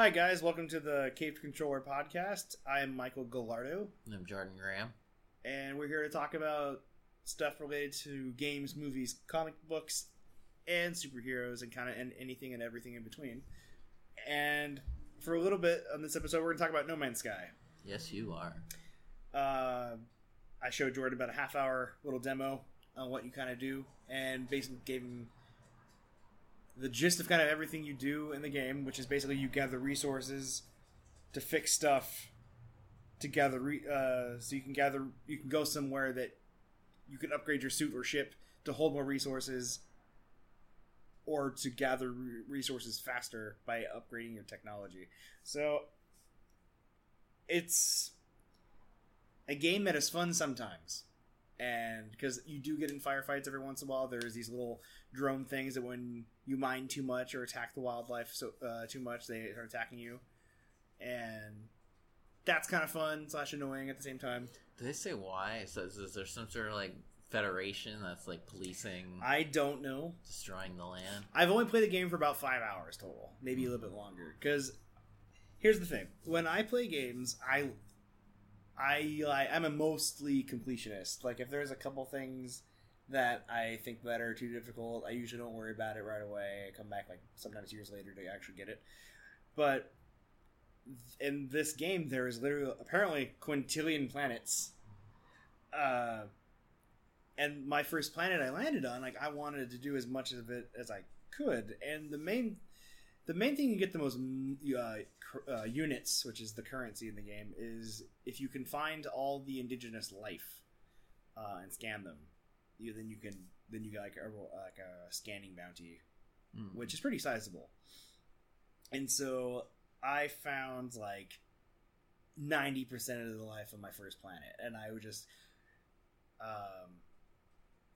Hi, guys. Welcome to the Cave Controller podcast. I'm Michael Gallardo, I'm Jordan Graham. and we're here to talk about stuff related to games, movies, comic books, and superheroes, and kind of and anything and everything in between. And for a little bit on this episode, we're going to talk about No Man's Sky. Yes, you are. Uh, I showed Jordan about a half hour little demo on what you kind of do, and basically gave him the gist of kind of everything you do in the game, which is basically you gather resources to fix stuff, to gather re- uh, so you can gather you can go somewhere that you can upgrade your suit or ship to hold more resources, or to gather re- resources faster by upgrading your technology. So it's a game that is fun sometimes and because you do get in firefights every once in a while there's these little drone things that when you mine too much or attack the wildlife so uh, too much they are attacking you and that's kind of fun slash annoying at the same time Did they say why? So is, is there some sort of like federation that's like policing, i don't know destroying the land? i've only played the game for about five hours total maybe a little bit longer because here's the thing when i play games i I like I'm a mostly completionist. Like if there's a couple things that I think that are too difficult, I usually don't worry about it right away. I come back like sometimes years later to actually get it. But in this game, there is literally apparently quintillion planets. Uh, and my first planet I landed on, like I wanted to do as much of it as I could, and the main the main thing you get the most uh, uh, units, which is the currency in the game, is if you can find all the indigenous life uh, and scan them. You then you can then you get like a like a scanning bounty, Hmm. which is pretty sizable. And so I found like ninety percent of the life of my first planet, and I would just um,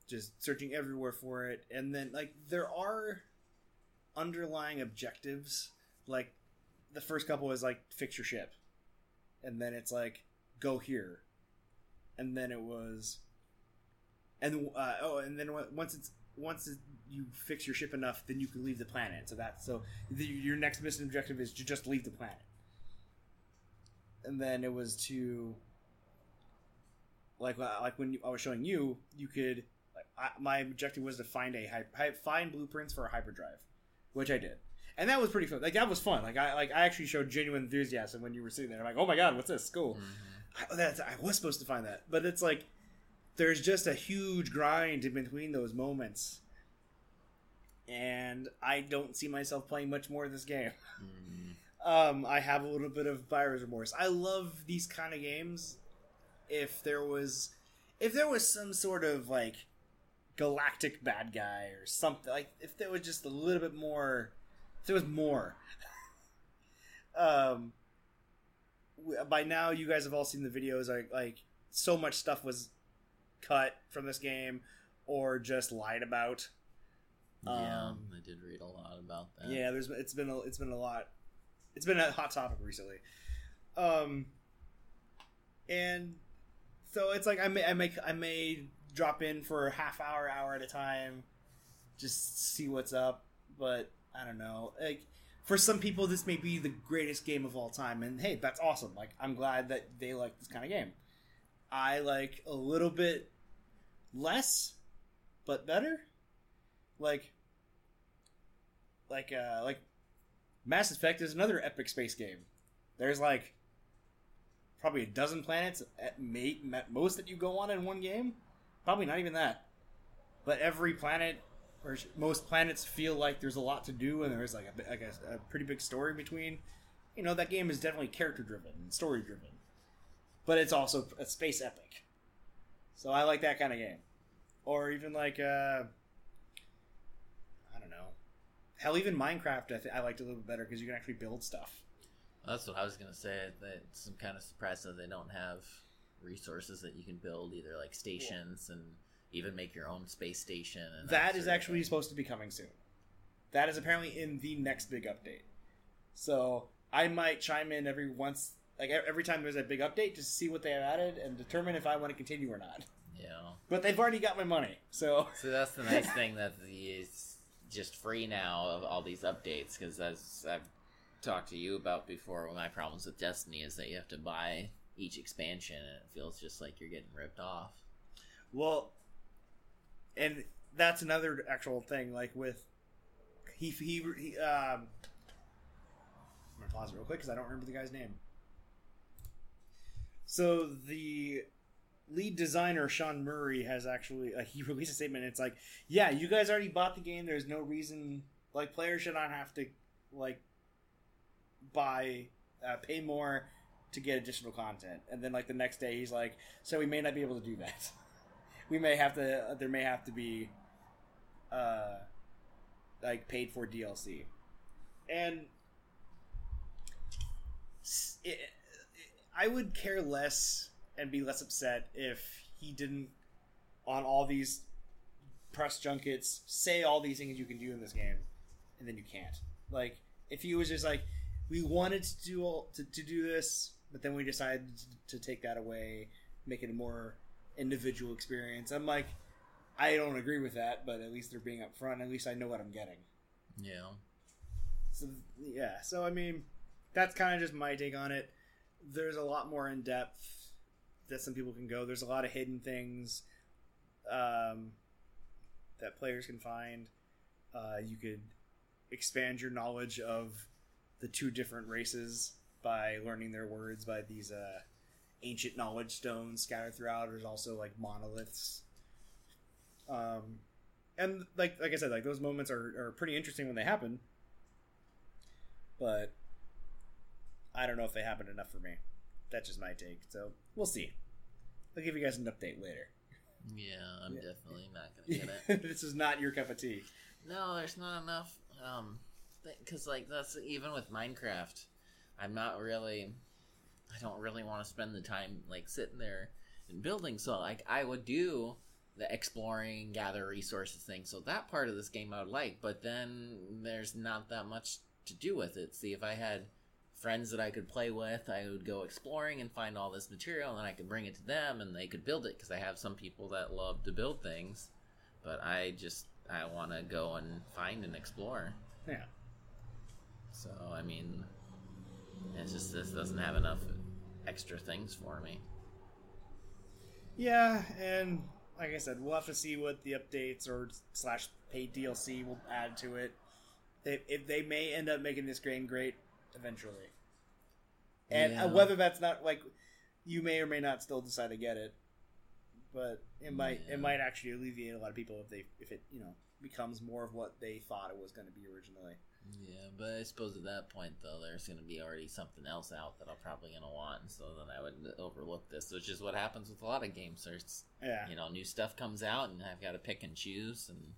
just searching everywhere for it, and then like there are underlying objectives. Like the first couple is like fix your ship, and then it's like go here, and then it was, and uh, oh, and then once it's once it, you fix your ship enough, then you can leave the planet. So that so the, your next mission objective is to just leave the planet, and then it was to like uh, like when you, I was showing you, you could like I, my objective was to find a hy- find blueprints for a hyperdrive, which I did, and that was pretty fun. Like that was fun. Like I like I actually showed genuine enthusiasm when you were sitting there. I'm like, oh my god, what's this? Cool. Mhm. I, that's, I was supposed to find that, but it's like there's just a huge grind in between those moments, and I don't see myself playing much more of this game. Mhm. Um, I have a little bit of buyer's remorse. I love these kind of games. If there was, if there was some sort of like galactic bad guy or something, like if there was just a little bit more, if there was more. um, by now you guys have all seen the videos. Like, like so much stuff was cut from this game or just lied about. Yeah, Um, I did read a lot about that. Yeah, there's it's been a, it's been a lot. It's been a hot topic recently. Um, and so it's like I may I make I may drop in for a half hour, hour at a time, just see what's up. But I don't know. Like for some people, this may be the greatest game of all time, and hey, that's awesome. Like I'm glad that they like this kind of game. I like a little bit less, but better. Like like uh like Mass Effect is another epic space game. There's like probably a dozen planets at, may, at most that you go on in one game. Probably not even that. But every planet or most planets feel like there's a lot to do and there's like a, like a, a pretty big story between. You know that game is definitely character driven and story driven, but it's also a space epic. So I like that kind of game, or even like uh, I don't know. Hell, even Minecraft, I, th- I liked a little bit better because you can actually build stuff. That's what I was gonna say. That I'm kind of surprised that they don't have resources that you can build, either like stations and even make your own space station. And that sort is actually thing. supposed to be coming soon. That is apparently in the next big update. So I might chime in every once, like every time there's a big update, just to see what they have added and determine if I want to continue or not. Yeah. But they've already got my money, so So that's the nice thing that the is just free now of all these updates because as I've talked to you about before. One of my problems with Destiny is that you have to buy each expansion, and it feels just like you're getting ripped off. Well, and that's another actual thing. Like with he he, he um. I'm gonna pause it real quick because I don't remember the guy's name. So the lead designer Sean Murray has actually uh, he released a statement. It's like, yeah, you guys already bought the game. There's no reason like players should not have to like buy uh, pay more to get additional content. And then like the next day, he's like, so we may not be able to do that. we may have to. Uh, there may have to be uh like paid for DLC, and it, it- I would care less and be less upset if he didn't on all these press junkets say all these things you can do in this game and then you can't like if he was just like we wanted to do all, to, to do this but then we decided to take that away make it a more individual experience i'm like i don't agree with that but at least they're being upfront at least i know what i'm getting Yeah. so yeah, so I mean, that's kind of just my take on it. There's a lot more in depth that some people can go. There's a lot of hidden things um, that players can find. Uh, you could expand your knowledge of the two different races by learning their words by these uh, ancient knowledge stones scattered throughout. There's also like monoliths. Um, and like like I said, like those moments are, are pretty interesting when they happen. But I don't know if they happen enough for me. That's just my take. So we'll see. I'll give you guys an update later. Yeah, I'm Yeah. definitely not gonna get it. this is not your cup of tea. No, there's not enough. Um, because like that's even with Minecraft, I'm not really. I don't really want to spend the time like sitting there and building. So like I would do the exploring, gather resources thing. So that part of this game I would like, but then there's not that much to do with it. See, if I had friends that I could play with, I would go exploring and find all this material, and I could bring it to them, and they could build it. Because I have some people that love to build things, but I just I want to go and find and explore. Yeah. So I mean, it's just this doesn't have enough extra things for me. Yeah, and like I said, we'll have to see what the updates or slash paid DLC will add to it. They, if they may end up making this game great eventually, and uh, Yeah. whether that's not like you may or may not still decide to get it, but it might Yeah. it might actually alleviate a lot of people if they if it you know becomes more of what they thought it was going to be originally. Yeah, but I suppose at that point though, there's going to be already something else out that I'm probably going to want, and so then I would overlook this, which is what happens with a lot of game There's Yeah, you know new stuff comes out, and I've got to pick and choose, and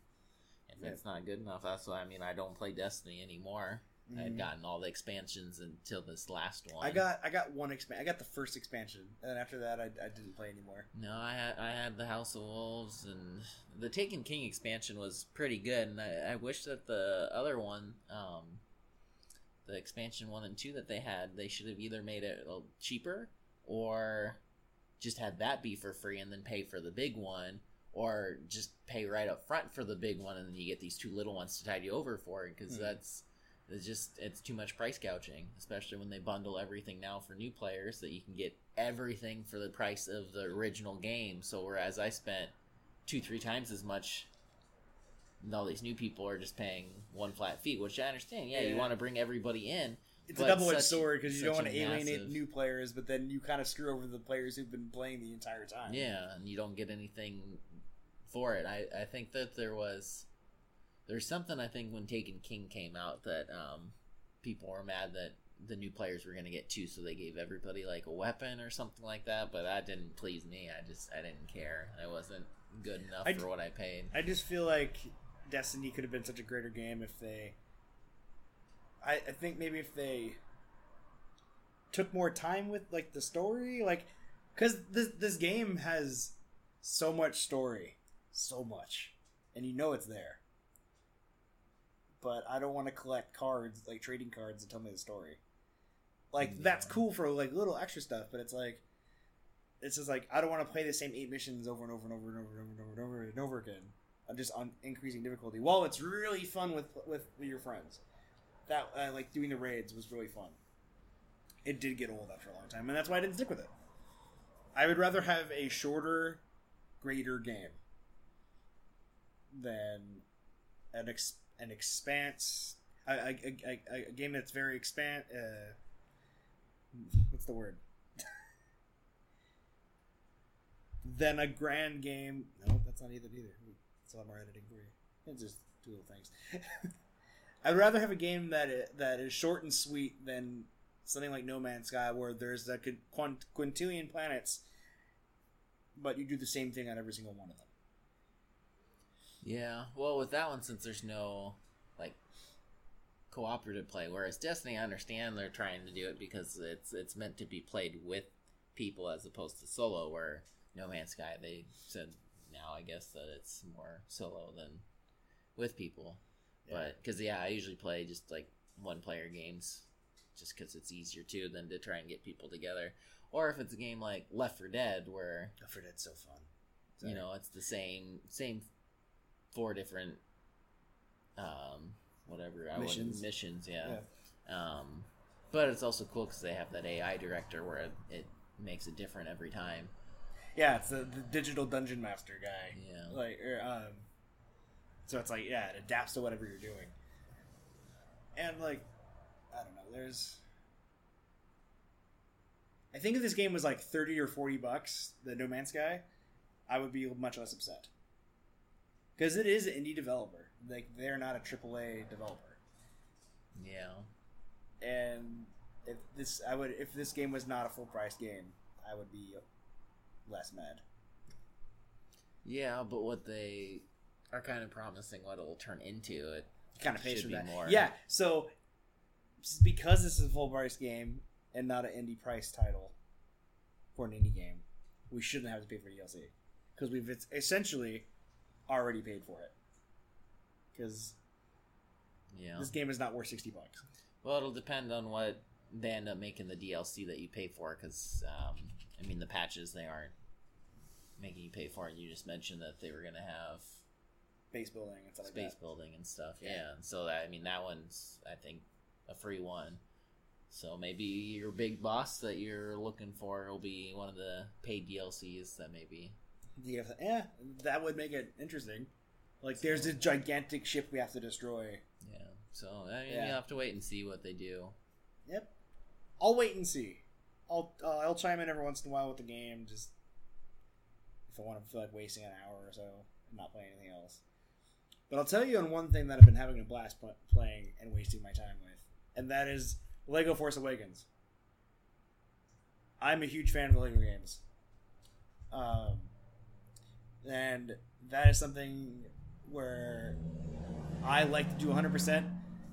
if Yeah. it's not good enough, that's why I mean I don't play Destiny anymore. I had Mhm. gotten all the expansions until this last one. I got I got one expan I got the first expansion, and then after that I, I didn't play anymore. No, I had I had the House of Wolves and the Taken King expansion was pretty good, and I, I wish that the other one, um, the expansion one and two that they had, they should have either made it cheaper or just had that be for free and then pay for the big one, or just pay right up front for the big one and then you get these two little ones to tide you over for it because Hmm. that's it's just it's too much price gouging, especially when they bundle everything now for new players that you can get everything for the price of the original game. So whereas I spent two three times as much, and all these new people are just paying one flat fee, which I understand. Yeah, you want to bring everybody in. It's a double edged sword because you don't want to alienate massive- new players, but then you kind of screw over the players who've been playing the entire time. Yeah, and you don't get anything for it. I, I think that there was there's something I think when Taken King came out that um, people were mad that the new players were going to get two, so they gave everybody like a weapon or something like that. But that didn't please me. I just I didn't care. I wasn't good enough I for d- what I paid. I just feel like Destiny could have been such a greater game if they. I, I think maybe if they took more time with like the story, like because this this game has so much story, so much, and you know it's there. But I don't want to collect cards like trading cards to tell me the story. Like that's cool for like little extra stuff, but it's like it's just like I don't want to play the same eight missions over and over and over and over and over and over and over and over again. I'm just on increasing difficulty. While it's really fun with with your friends, that uh, like doing the raids was really fun. It did get old after a long time, and that's why I didn't stick with it. I would rather have a shorter, greater game than an ex- an expanse a, a, a, a, game that's very expand. Uh, what's the word? than a grand game. No, that's not either. Either. It's a lot more editing for you. It's just two little things. I'd rather have a game that that is short and sweet than something like No Man's Sky, where there's a quint- quintillion planets, but you do the same thing on every single one of them. Yeah. Well, with that one, since there's no like cooperative play, whereas Destiny, I understand they're trying to do it because it's it's meant to be played with people as opposed to solo. Where No Man's Sky, they said now I guess that it's more solo than with people. But because yeah, I usually play just like one player games, just because it's easier too than to try and get people together. Or if it's a game like Left 4 Dead, where Left 4 Dead's so fun. you know it's the same same four different um whatever I Missions. missions missions yeah, um but it's also cool because they have that AI director where it, it makes it different every time Yeah, it's the, the digital dungeon master guy. Yeah. Like, or, um, so it's like, yeah, it adapts to whatever you're doing. And like, I don't know. There's, I think if this game was like thirty or forty bucks, the No Man's Sky, I would be much less upset. Because it is an indie developer. Like they're not a AAA developer. yeah And if this, I would, if this game was not a full price game, I would be less mad. yeah but what they are kind of promising what it'll turn into it kind of pays for that. more. Yeah, so because this is a full price game and not an indie price title for an indie game, we shouldn't have to pay for DLC because we've it's essentially already paid for it. Because yeah this game is not worth sixty bucks. well it'll depend on what they end up making the DLC that you pay for because um, I mean the patches they aren't making you pay for it you just mentioned that they were gonna have Base building and stuff space like that. building and stuff. Yeah. Yeah. and so that, I mean that one's I think a free one. So maybe your big boss that you're looking for will be one of the paid DLCs that maybe. Yeah, yeah, that would make it interesting. Like, there's this gigantic ship we have to destroy. Yeah. So I mean Yeah. you have to wait and see what they do. Yep. I'll wait and see. I'll uh, I'll chime in every once in a while with the game, just if I want to feel like wasting an hour or so and not playing anything else. But I'll tell you on one thing that I've been having a blast pl- playing and wasting my time with, and that is Lego Force Awakens. I'm a huge fan of the Lego games, um, and that is something where I like to do 100 percent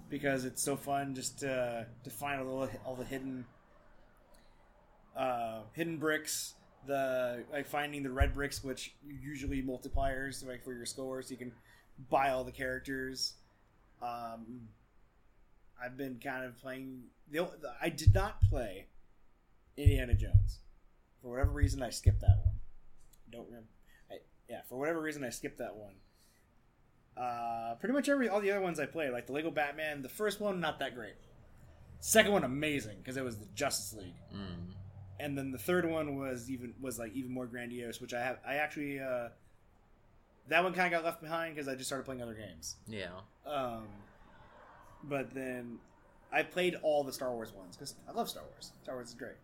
because it's so fun just to to find all the all the hidden uh, hidden bricks. The like finding the red bricks, which usually multipliers like for your scores, so you can buy all the characters. Um, I've been kind of playing. The, I did not play Indiana Jones for whatever reason. I skipped that one. Don't remember. Yeah, for whatever reason, I skipped that one. Uh, pretty much every all the other ones I played, like the Lego Batman, the first one not that great. Second one amazing because it was the Justice League, Mm. and then the third one was even was like even more grandiose, which I have I actually uh, that one kind of got left behind because I just started playing other games. Yeah. Um, but then I played all the Star Wars ones because I love Star Wars. Star Wars is great,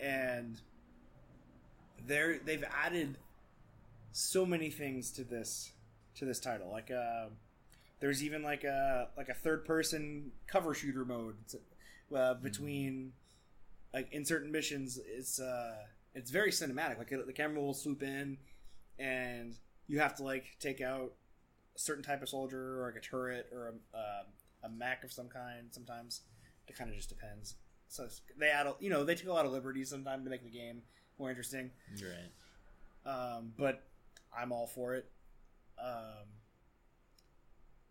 and they're they've added so many things to this to this title. Like uh, there's even like a like a third person cover shooter mode uh, between like in certain missions. It's uh it's very cinematic. Like the camera will swoop in, and you have to like take out a certain type of soldier or like a turret or a, uh, a mech of some kind sometimes it kind of just depends so they add a, you know they take a lot of liberties sometimes to make the game more interesting Right. um, but i'm all for it. Um,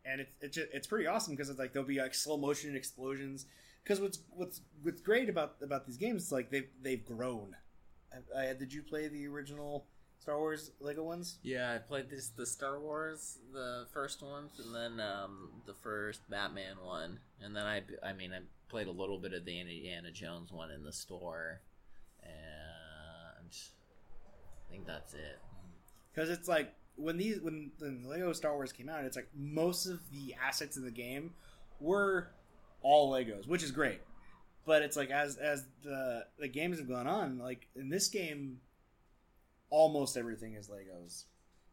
and it's it's, ju- it's pretty awesome because it's like there'll be like slow motion explosions. Because what's what's what's great about about these games is like they've they've grown. I, I, did you play the original Star Wars Lego ones? Yeah, I played this the Star Wars, the first ones, and then um, the first Batman one, and then I, I mean, I played a little bit of the Indiana Jones one in the store, and I think that's it. Because it's like when these when the Lego Star Wars came out, it's like most of the assets in the game were all Legos, which is great. But it's like as as the the games have gone on, like in this game, almost everything is Legos.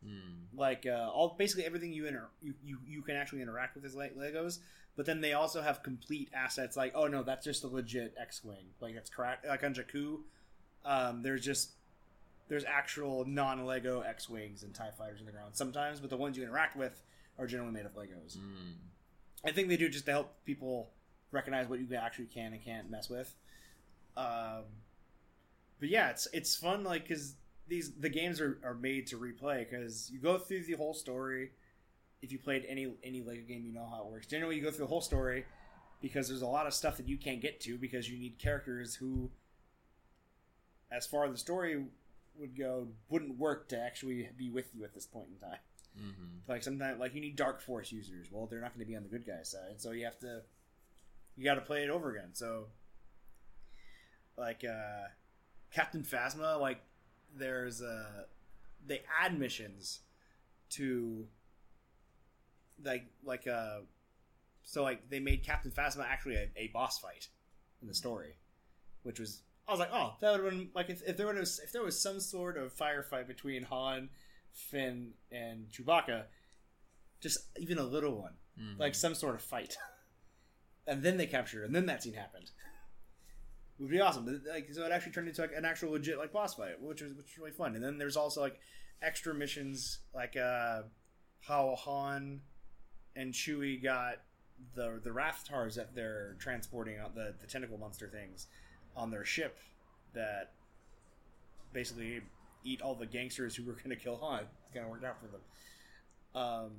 Hmm. Like uh, all basically everything you inter you, you you can actually interact with is like Legos. But then they also have complete assets. Like oh no, that's just a legit X-wing. Like that's correct. Like on Jakku, um, there's just there's actual non-Lego X-wings and Tie fighters in the ground sometimes, but the ones you interact with are generally made of Legos. Hmm. I think they do just to help people recognize what you actually can and can't mess with. Um, but yeah, it's it's fun like because these the games are, are made to replay because you go through the whole story. If you played any any Lego game, you know how it works. Generally, you go through the whole story because there's a lot of stuff that you can't get to because you need characters who, as far as the story would go, wouldn't work to actually be with you at this point in time. Mm-hmm. Like sometimes, like you need Dark Force users. Well, they're not going to be on the good guys' side, so you have to, you got to play it over again. So, like uh, Captain Phasma, like there's uh, they add missions to like like uh, so like they made Captain Phasma actually a, a boss fight in the story, which was I was like, oh, that would have been like if, if there was if there was some sort of firefight between Han, Finn, and Chewbacca, just even a little one, Mhm. like some sort of fight, and then they captured, and then that scene happened. It would be awesome. But, Like so, it actually turned into like an actual legit like boss fight, which was which was really fun. And then there's also like extra missions, like uh, how Han and Chewie got the the Rathtars that they're transporting out the the tentacle monster things on their ship that basically eat all the gangsters who were going to kill Han. It kind of worked out for them. Um,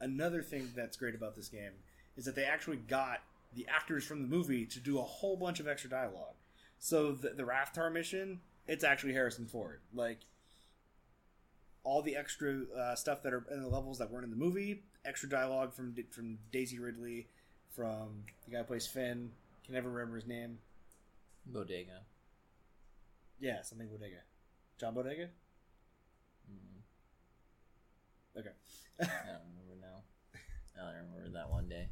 another thing that's great about this game is that they actually got the actors from the movie to do a whole bunch of extra dialogue. So the, the Rathtar mission, it's actually Harrison Ford. Like all the extra uh, stuff that are in the levels that weren't in the movie, extra dialogue from from Daisy Ridley, from the guy who plays Finn. Can never remember his name. Boyega. Yeah, something Boyega. John Boyega. Mhm. Okay. I don't remember now. I don't remember that one day.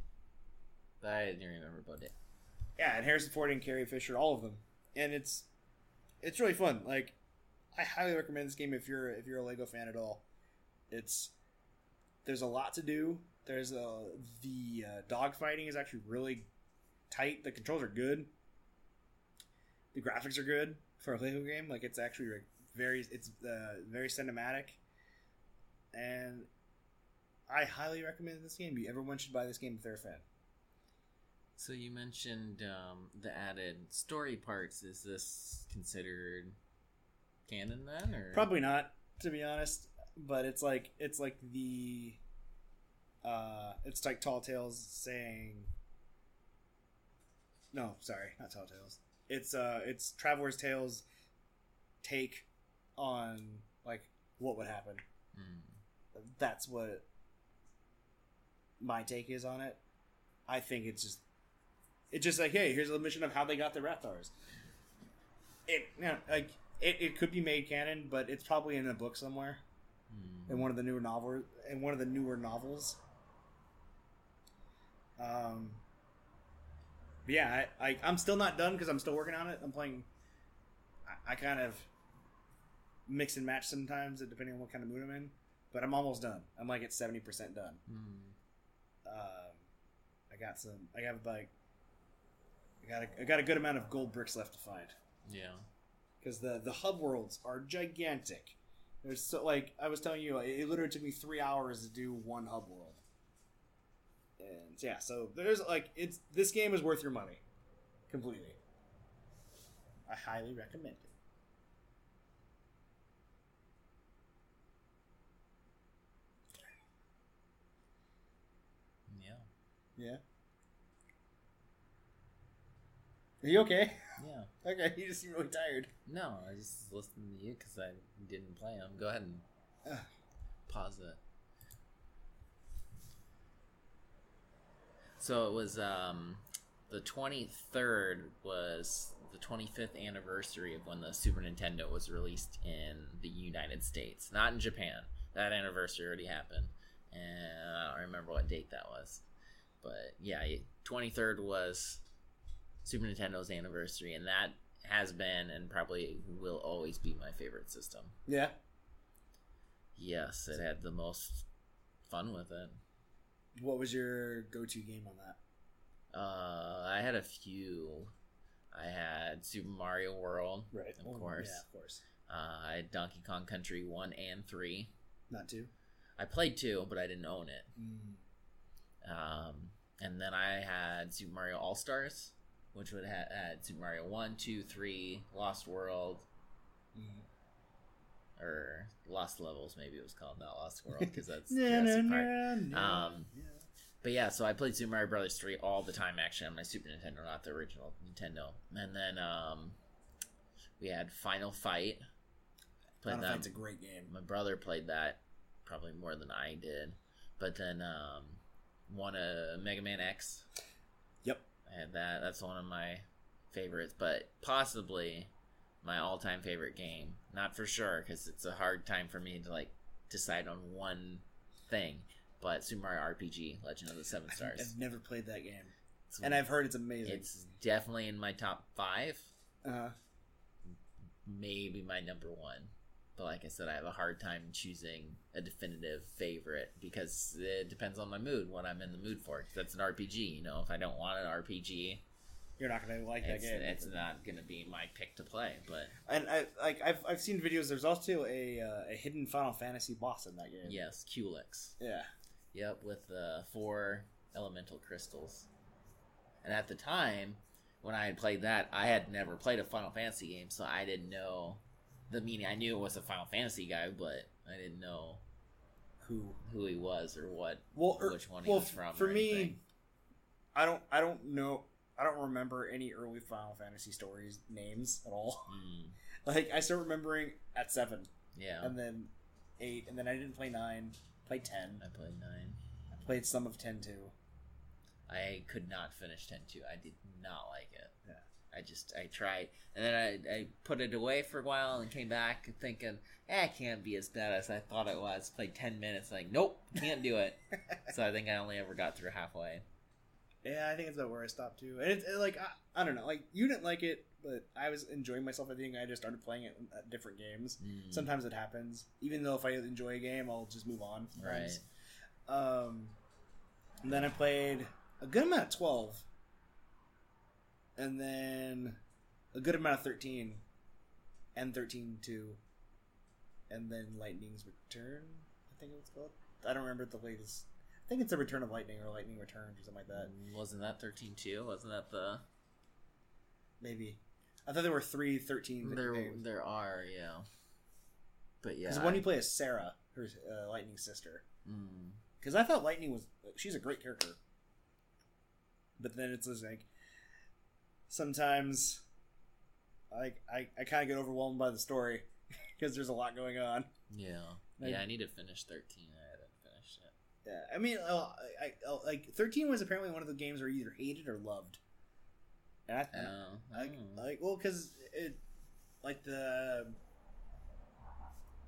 But I didn't remember Boyega. yeah, and Harrison Ford and Carrie Fisher, all of them, and it's it's really fun. Like, I highly recommend this game if you're if you're a Lego fan at all. It's there's a lot to do. There's a the uh, dog fighting is actually really tight. The controls are good. The graphics are good for a Lego game. Like it's actually like, very it's uh, very cinematic, and I highly recommend this game. Everyone should buy this game if they're a fan. So you mentioned um, the added story parts. Is this considered canon then, or Probably not, to be honest. But it's like it's like the uh it's like Tall Tales saying No, sorry, not Tall Tales. It's uh it's Traveler's Tales take on like what would happen. Hmm. That's what my take is on it. I think it's just it's just like, hey, here's a mission of how they got the Rathtars. It you know, like it, it could be made canon, but it's probably in a book somewhere Hmm. in one of the newer novels in one of the newer novels. Um, yeah, I, I I'm still not done because I'm still working on it. I'm playing. I, I kind of mix and match sometimes, depending on what kind of mood I'm in. But I'm almost done. I'm like at seventy percent done. Hmm. Um, I got some. I have like. I got a, I got a good amount of gold bricks left to find Yeah. because the the hub worlds are gigantic. There's so like I was telling you, it literally took me three hours to do one hub world. And yeah, so there's like it's this game is worth your money, completely. I highly recommend it. Yeah. Yeah. Are you okay? Yeah. Okay, you just seem really tired. No, I just listened to you because I didn't play them. Go ahead and Ugh. pause it. So it was um, the 23rd was the 25th anniversary of when the Super Nintendo was released in the United States, not in Japan. That anniversary already happened, and I don't remember what date that was. But yeah, 23rd was Super Nintendo's anniversary, and that has been and probably will always be my favorite system. Yeah. Yes, it had the most fun with it. What was your go-to game on that? Uh, I had a few. I had Super Mario World, Right. Of course. Yeah, of course. uh, I had Donkey Kong Country 1 and 3. Not two. I played 2, but I didn't own it. Mm. Um, and then I had Super Mario All Stars, which would have had Super Mario 1, 2, 3, Lost World, Mm. Or Lost Levels, maybe it was called, not Lost World, because that's Jurassic Park. Um. But yeah, so I played Super Mario Brothers 3 all the time actually on my Super Nintendo, not the original Nintendo. And then um, we had Final Fight. Played Final that. Fight's a great game. My brother played that probably more than I did. But then um, won a Mega Man X. Yep. I had that. That's one of my favorites, but possibly my all-time favorite game. Not for sure because it's a hard time for me to like decide on one thing. But Super Mario RPG: Legend of the Seven Stars. I've never played that game, It's, and I've heard it's amazing. it's definitely in my top five, uh, maybe my number one. But like I said, I have a hard time choosing a definitive favorite because it depends on my mood, what I'm in the mood for. 'Cause that's an RPG, you know. If I don't want an RPG, you're not gonna like that it's, game. it's not going to be my pick to play. But and I like I've, I've seen videos. There's also a uh, a hidden Final Fantasy boss in that game. yes, Culex. Yeah. Yep, with the four elemental crystals. And at the time, when I had played that, I had never played a Final Fantasy game, so I didn't know the meaning. I knew it was a Final Fantasy guy, but I didn't know Who? who he was or what Well, er, which one he well, was from. for or me. I don't I don't know. I don't remember any early Final Fantasy stories names at all. Mm, Like I start remembering at seven, yeah, and then eight, and then I didn't play nine. Played ten. I played nine. I played some of ten too. I could not finish ten two. I did not like it. Yeah. I just I tried, and then I, I put it away for a while and came back thinking, eh, it can't be as bad as I thought it was. Played ten minutes, like nope, can't do it. so I think I only ever got through halfway. Yeah, I think it's about where I stopped too. And it's it, like I, I don't know, like you didn't like it, but I was enjoying myself. I think I just started playing it at different games. Mm, Sometimes it happens. Even though if I enjoy a game, I'll just move on. right. Um, and then I played a good amount of twelve, and then a good amount of thirteen, and thirteen two, and then Lightning's Return. I think it's called. I don't remember the latest. I think it's a Return of Lightning or Lightning Returns or something like that. Wasn't that thirteen two? Wasn't that the Maybe. I thought there were three 13 there? games. There are, yeah. But yeah, Because one you play as Serah, her uh, Lightning's sister. mm, Because I thought Lightning was she's a great character, but then it's just like sometimes I I, I kind of get overwhelmed by the story because there's a lot going on. yeah, Like- yeah. I need to finish thirteen. I haven't finished it. Yeah, I mean, uh, I, I, like thirteen was apparently one of the games where you either hated or loved, and I, Oh, like oh. like well because it like the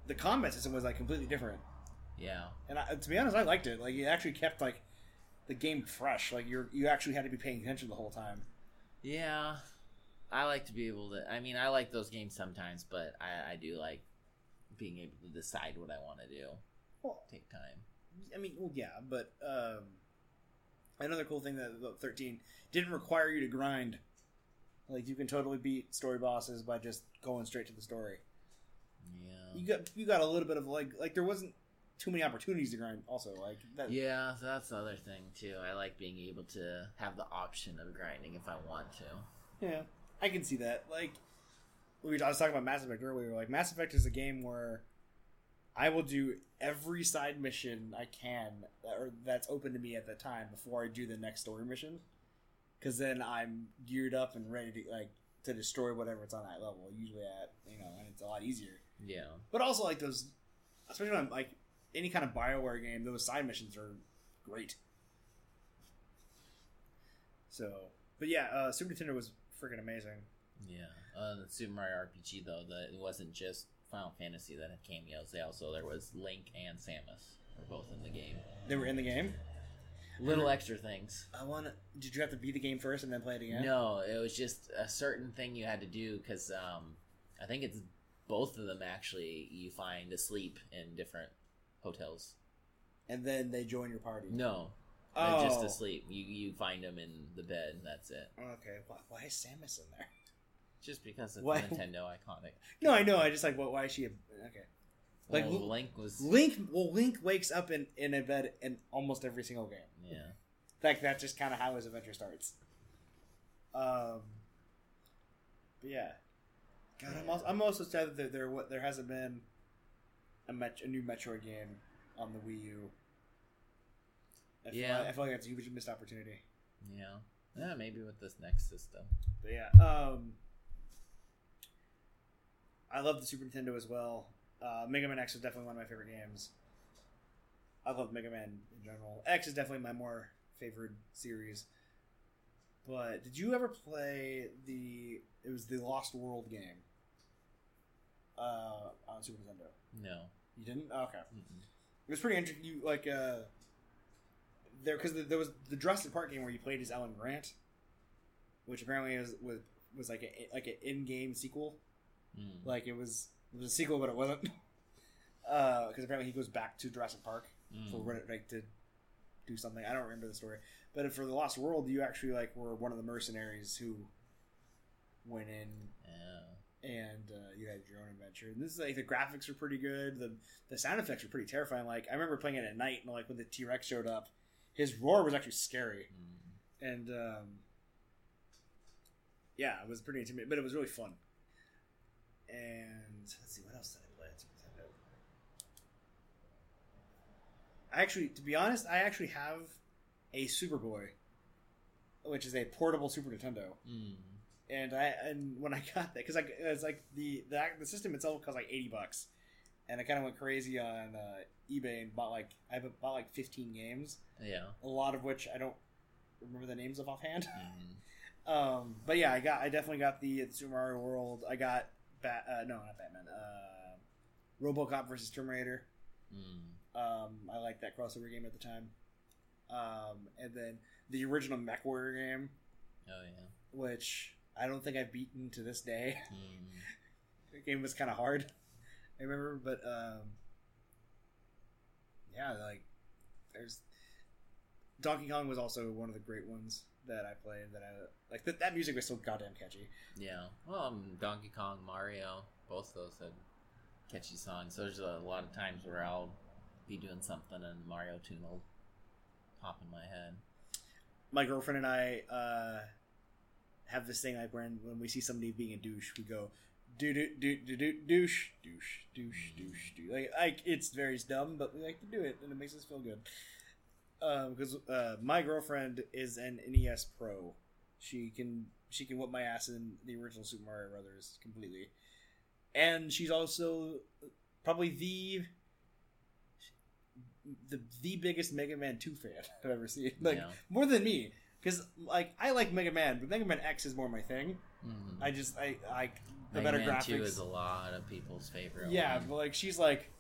the combat system was like completely different. yeah. And I, to be honest, I liked it. Like it actually kept like the game fresh. Like you're you actually had to be paying attention the whole time. Yeah, I like to be able to. I mean, I like those games sometimes, but I, I do like being able to decide what I want to do. Well, Take time. I mean, well, yeah, but um, another cool thing that about thirteen didn't require you to grind. Like you can totally beat story bosses by just going straight to the story. Yeah. You got you got a little bit of like like there wasn't too many opportunities to grind. Also, like that. Yeah, so that's the other thing too. I like being able to have the option of grinding if I want to. Yeah, I can see that. Like we were, I was talking about Mass Effect earlier. Like Mass Effect is a game where I will do every side mission I can or that's open to me at the time before I do the next story mission. Because then I'm geared up and ready to like to destroy whatever it's on that level. Usually at you know, and it's a lot easier. Yeah. But also like those, especially on like any kind of Bioware game, those side missions are great. So, but yeah, uh, Super Nintendo was freaking amazing. Yeah. Uh, the Super Mario RPG though, that it wasn't just Final Fantasy that had cameos. They also there was Link and Samus were both in the game. They were in the game. Little extra things. I want to. Did you have to beat the game first and then play it again? No, it was just a certain thing you had to do because um, I think it's both of them actually. You find asleep in different hotels. And then they join your party. No, Oh, they're just asleep. You you find them in the bed. And that's it. Okay. Why, why is Samus in there? Just because it's Why- Nintendo iconic. No, I know. I just like. What? Why is she? A, okay. Like, Lu- Link was Link. Well, Link wakes up in in a bed in almost every single game. yeah. Like that's just kind of how his adventure starts. Um. But yeah. God, I'm also, I'm also sad that there there, what there hasn't been a Met, a new Metroid game on the Wii U. I feel Yeah. like, I feel like that's a huge missed opportunity. Yeah. Yeah, maybe with this next system. But yeah, um, I love the Super Nintendo as well. Uh, Mega Man X is definitely one of my favorite games. I love Mega Man in general. X is definitely my more favorite series. But did you ever play the? It was the Lost World game. Uh, on Super Nintendo. No. You didn't? Okay. Mm-mm. It was pretty interesting. You like uh, there because there was the Jurassic Park game where you played as Alan Grant, which apparently was was, was like a like an in game sequel. Mm. Like it was it was a sequel, but it wasn't. Because apparently he goes back to Jurassic Park Mm. for what like to do something. I don't remember the story, but for the Lost World, you actually like were one of the mercenaries who went in Yeah. and uh, you had your own adventure. And this is like the graphics are pretty good. The the sound effects are pretty terrifying. Like I remember playing it at night, and like when the T Rex showed up, his roar was actually scary. Mm. And um, yeah, it was pretty intimidating, but it was really fun. And let's see what else did I play Nintendo. I actually, to be honest, I actually have a Supaboy, which is a portable Super Nintendo Mm. and I and when I got that because I it's like the, the the system itself cost like eighty bucks, and I kind of went crazy on uh, eBay and bought like I bought like fifteen games, Yeah. a lot of which I don't remember the names of offhand. Mm. Um, but yeah, I got I definitely got the, Super Mario World. I got Bat uh, no not Batman. Uh, RoboCop versus Terminator. Mm. Um, I liked that crossover game at the time. Um, and then the original MechWarrior game, Oh yeah. which I don't think I've beaten to this day. Mm. the game was kind of hard. I remember, but um, yeah, like there's Donkey Kong was also one of the great ones that I played. That I like. That that music was so goddamn catchy. Yeah. Well, um, Donkey Kong, Mario, both those had catchy songs. So there's a lot of times where I'll be doing something and Mario tune will pop in my head. My girlfriend and I uh, have this thing like when when we see somebody being a douche, we go. Do do do do do douche douche douche douche douche like like it's very dumb, but we like to do it and it makes us feel good. Because uh, my girlfriend is an NES pro. She can she can whip my ass in the original Super Mario Brothers completely, and she's also probably the the the biggest Mega Man Two fan I've ever seen. Like Yeah. more than me, because like I like Mega Man, but Mega Man X is more my thing. Mhm. I just I I the Mega better Man graphics. 2 is a lot of people's favorite. Yeah, one. but like she's like,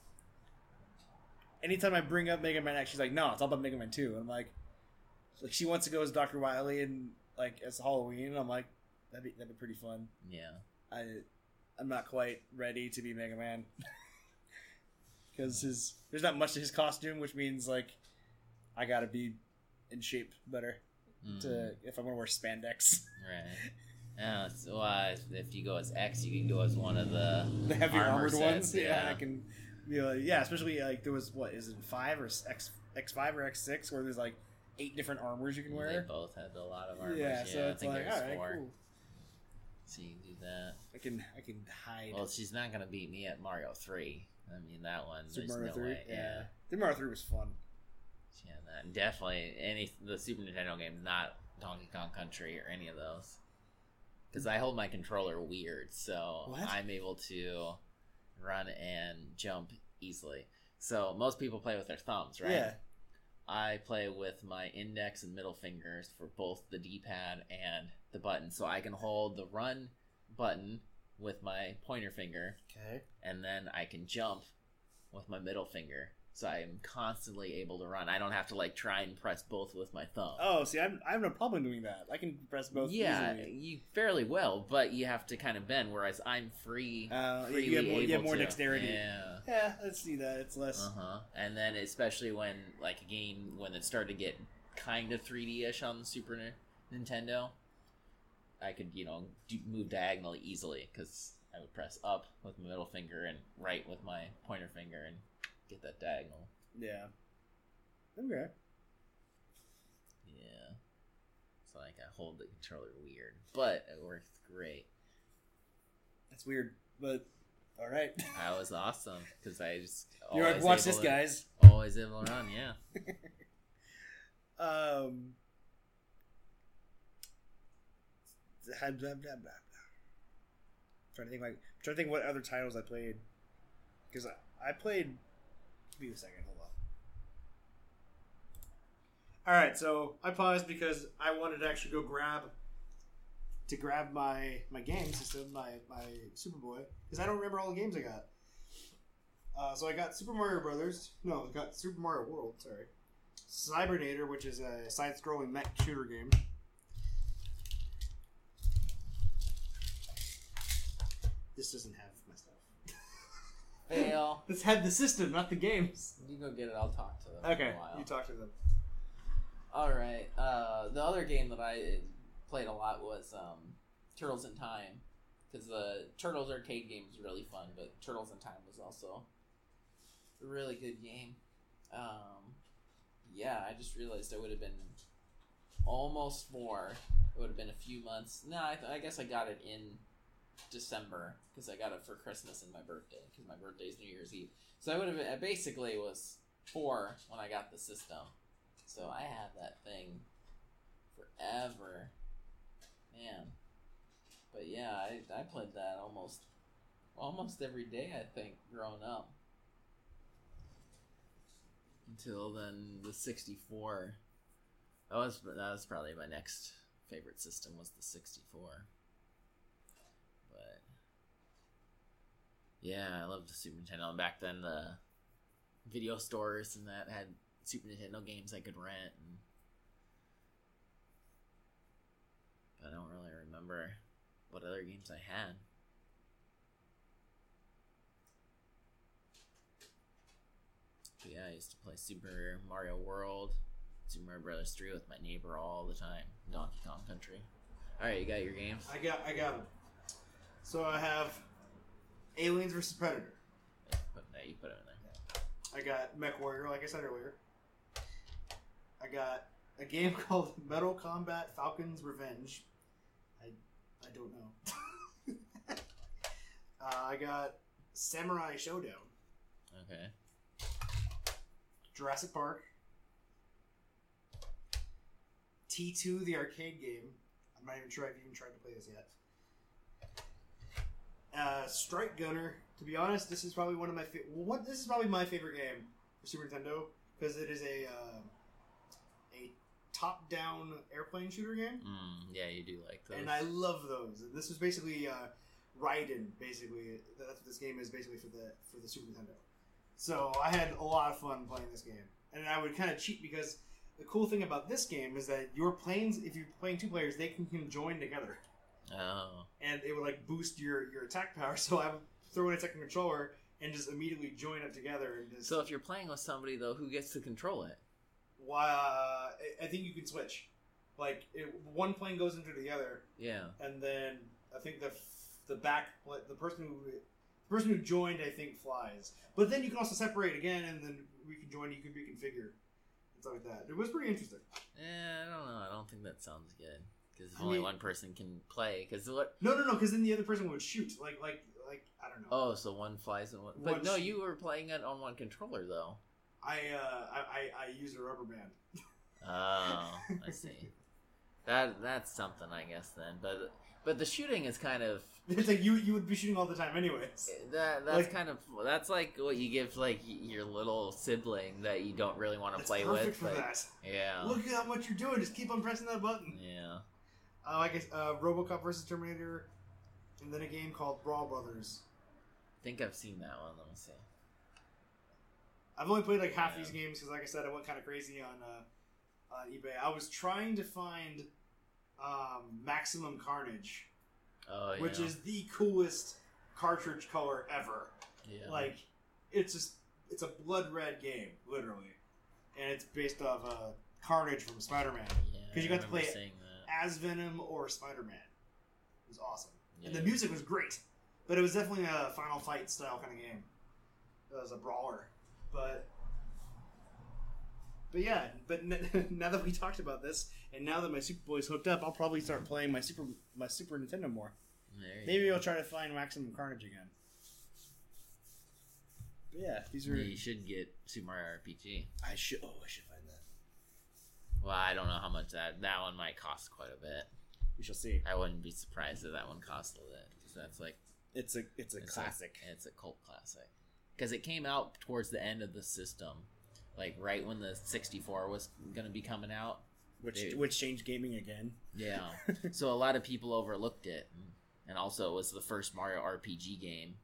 anytime I bring up Mega Man X, she's like, no, it's all about Mega Man Two. And I'm like, like she wants to go as Doctor Wily and like as Halloween. And I'm like, that'd be that'd be pretty fun. yeah. I I'm not quite ready to be Mega Man because his there's not much to his costume, which means like I gotta be in shape better Mm, to if I'm gonna wear spandex. right. Yeah, so uh, if you go as X, you can go as one of the the heavier armor armored sets, ones. Yeah, yeah. I can. You know, yeah, especially like there was what is it five or X X five or X six where there's like eight different armors you can wear. They both had a lot of armors. Yeah, Yeah, so I it's think like there's all right, four. cool. So you can do that. I can I can hide. Well, she's not gonna beat me at Mario Three. I mean that one. Super there's Mario no three. way. Yeah, Super Mario three was fun. Yeah, that definitely any the Super Nintendo games, not Donkey Kong Country or any of those. because I hold my controller weird, so What? I'm able to run and jump easily. So most people play with their thumbs, right? Yeah. I play with my index and middle fingers for both the D-pad and the button, so I can hold the run button with my pointer finger, Okay. and then I can jump with my middle finger. So I'm constantly able to run. I don't have to like try and press both with my thumb. Oh, see, I'm I have no problem doing that. I can press both. yeah, easily. you fairly well, but you have to kind of bend. Whereas I'm free. Uh, you have more, you have more dexterity. Yeah. Yeah, let's see that. It's less. Uh huh. And then especially when like a game when it started to get kind of 3D ish on the Super Nintendo, I could you know do, move diagonally easily because I would press up with my middle finger and right with my pointer finger and get that diagonal. Yeah. Okay. Yeah. So like I hold the controller weird, but it works great. That's weird, but all right. That was awesome because I just You're like, watch this, to- guys. Always able to run, yeah. Um. blah, blah, blah, blah, blah. Trying to think like trying to think what other titles I played because I, I played. Give me a second. Hold on. All right, so I paused because I wanted to actually go grab to grab my my game system, my my Supaboy, because I don't remember all the games I got. Uh, so I got Super Mario Brothers. No, I got Super Mario World. Sorry. Cybernator, which is a side-scrolling mech shooter game. This doesn't have. Fail. This had the system, not the games. You go get it. I'll talk to them. Okay, For a while. you talk to them. All right. Uh, the other game that I played a lot was um, Turtles in Time, because the Turtles arcade game was really fun, but Turtles in Time was also a really good game. Um, yeah, I just realized I would have been almost four. It would have been a few months. No, I, th- I guess I got it in December because I got it for Christmas and my birthday because my birthday is New Year's Eve. So I would have basically was four when I got the system. So I had that thing forever, man. But yeah, I, I played that almost almost every day. I think growing up until then the sixty four. That was that was probably my next favorite system was the sixty four. But yeah, I loved the Super Nintendo. And back then, the video stores and that had Super Nintendo games I could rent. And... But I don't really remember what other games I had. But yeah, I used to play Super Mario World, Super Mario Brothers 3 with my neighbor all the time. Donkey Kong Country. Alright, you got your games? I got, I got them. So I have Aliens vs Predator. Put, no, you put it in there. I got Mech Warrior, like I said earlier. I got a game called Metal Combat Falcon's Revenge. I, I don't know. uh, I got Samurai Shodown, Okay. Jurassic Park, T2, the arcade game. I'm not even sure I've even tried to play this yet. Uh, Strike Gunner. To be honest, this is probably one of my fa- what. This is probably my favorite game for Super Nintendo because it is a uh, a top-down airplane shooter game, Mm, yeah, you do like those. and I love those. And this was basically uh, Raiden. Basically, that's what this game is basically for the for the Super Nintendo. So I had a lot of fun playing this game, and I would kind of cheat because the cool thing about this game is that your planes, if you're playing two players, they can, can join together, oh. and it would like boost your your attack power. So I would throw in a second controller and just immediately join up together and just. So if you're playing with somebody, though, who gets to control it? Why? Uh, I- I think you can switch. Like it, one plane goes into the other, Yeah. and then I think the the back the person who the person who joined I think flies. But then you can also separate again, and then we can join. You can reconfigure and stuff like that. It was pretty interesting. Yeah, I don't know. I don't think that sounds good. Because only mean- one person can play. Because what? No, no, no, because then the other person would shoot. Like, like, like I don't know. Oh, so one flies and one. But One no, you were playing it on one controller, though. I, uh, I, I, I use a rubber band. Oh, I see. That that's something, I guess. Then, but But the shooting is kind of It's like you you would be shooting all the time anyways. that. That's Like- kind of that's like what you give like your little sibling that you don't really want to play perfect with. for but- that. Yeah. Look at how much you're doing. Just keep on pressing that button. Yeah. Uh, like uh, RoboCop versus Terminator, and then a game called Brawl Brothers. I think I've seen that one. Let me see. I've only played like half Yeah. these games because, like I said, I went kind of crazy on uh, on eBay. I was trying to find um, Maximum Carnage, Oh yeah. which is the coolest cartridge color ever. yeah. Like, it's just it's a blood red game, literally, and it's based off uh, Carnage from Spider Man Yeah, 'cause you got to play. As Venom or Spider Man. It was awesome, and the Yeah. music was great, but it was definitely a Final Fight style kind of game. It was a brawler, but but yeah, but n- now that we talked about this, and now that my Supaboy's hooked up, I'll probably start playing my Super my Super Nintendo more. There you Maybe. I'll try to find Maximum Carnage again. But yeah, these are. You should get Super Mario RPG. I should. Oh, I should. Well, I don't know how much that that one might cost quite a bit. We shall see. I wouldn't be surprised if that one cost a bit because that's like It's a it's a it's classic. it's a cult classic because it came out towards the end of the system, like right when the 64 was going to be coming out. which Dude. which changed gaming again. Yeah, so a lot of people overlooked it, and also it was the first Mario RPG game.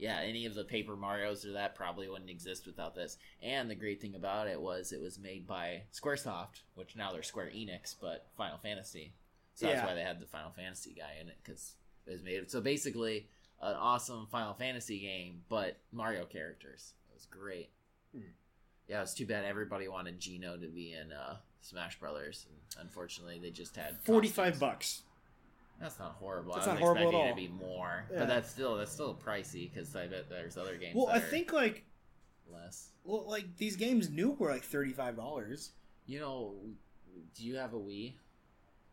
Yeah, any of the Paper Mario's or that probably wouldn't exist without this. And the great thing about it was it was made by SquareSoft, which now they're Square Enix, but Final Fantasy. So that's Yeah. why they had the Final Fantasy guy in it because it was made. So basically, an awesome Final Fantasy game, but Mario characters. It was great. Hmm. Yeah, it's too bad everybody wanted Geno to be in uh, Smash Brothers, and unfortunately, they just had Forty five costumes. bucks. That's not horrible. That's I was not horrible at expecting it to be more, Yeah. but that's still that's still pricey because I bet there's other games. Well, I think like less. well like these games new were like thirty five dollars. You know, do you have a Wii?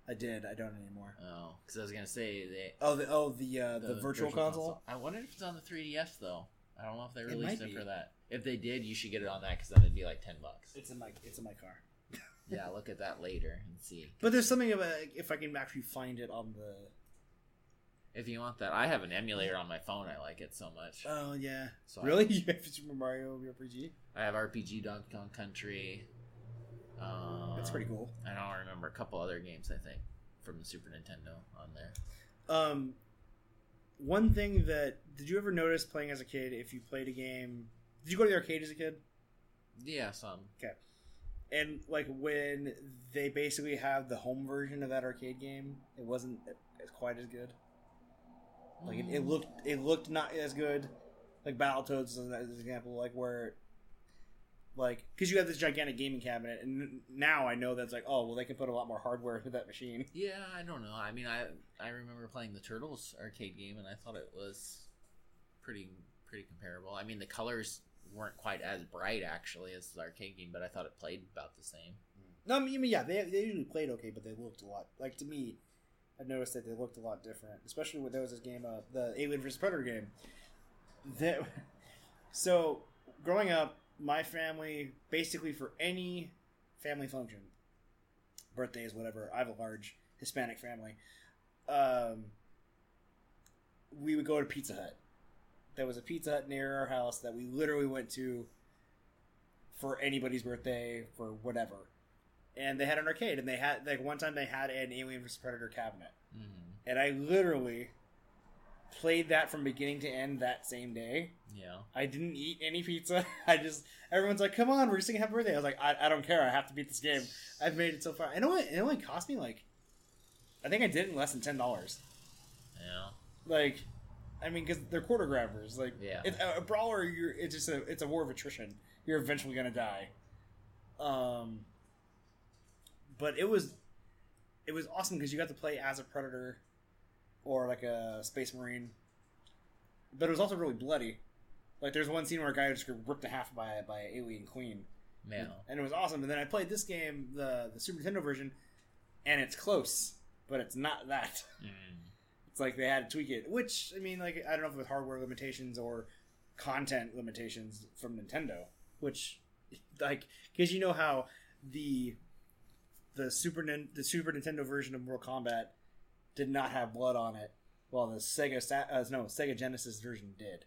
I did. I don't anymore. Oh, because I was gonna say they Oh the oh the uh, the, virtual, console. I wonder if it's on the 3DS though. I don't know if they released might it, for that. If they did, you should get it on that because then it'd be like ten bucks. It's in my it's in my car. Yeah, look at that later and see But there's something about if I can actually find it on the. if you want that. I have an emulator on my phone. I like it so much. Oh yeah. So I- really? You have Super Mario RPG? I have RPG Donkey Kong Country. Um, That's pretty cool. I don't remember a couple other games. I think from the Super Nintendo on there. Um, one thing that did you ever notice playing as a kid? If you played a game, did you go to the arcade as a kid? Yeah, some. And like when they basically have the home version of that arcade game, it wasn't as quite as good. Like it, it mm. looked, it looked not as good. Like Battletoads is an example, like where, like, because you have this gigantic gaming cabinet, and now I know that's like, oh well, they can put a lot more hardware into that machine. Yeah, I don't know. I mean, I I remember playing the Turtles arcade game, and I thought it was pretty pretty comparable. I mean, the colors weren't quite as bright actually as the arcade game, but I thought it played about the same. No, I mean, yeah, they, they usually played okay, but they looked a lot. Like to me, I've noticed that they looked a lot different, especially when there was this game, uh, the Alien vs Predator game. That so growing up, my family basically for any family function, birthdays, whatever. I have a large Hispanic family. Um, we would go to Pizza Hut. There was a Pizza Hut near our house that we literally went to for anybody's birthday for whatever. And they had an arcade and they had like one time they had an alien vs. Predator cabinet. Mm-hmm. and i literally played that from beginning to end that same day. Yeah. i didn't eat any pizza. I just everyone's like come on we're just singing happy birthday. I was like i, I don't care. I have to beat this game. I've made it so far. And it only, it only cost me like i think i did it in less than $10 Yeah. like i mean because they're quarter grabbers like Yeah. it's, a, a brawler you're it's just a it's a war of attrition. You're eventually gonna die. Um but it was it was awesome because you got to play as a predator or like a space marine. But it was also really bloody. Like there's one scene where a guy just got ripped in half by by an alien queen. Man. and it was awesome. And then i played this game the the super nintendo version and it's close but it's not that. Mm. It's like they had to tweak it, which I mean, like I don't know if it was hardware limitations or content limitations from Nintendo, which like because you know how the the Super the Super Nintendo version of Mortal Kombat did not have blood on it, while the Sega uh, no Sega Genesis version did.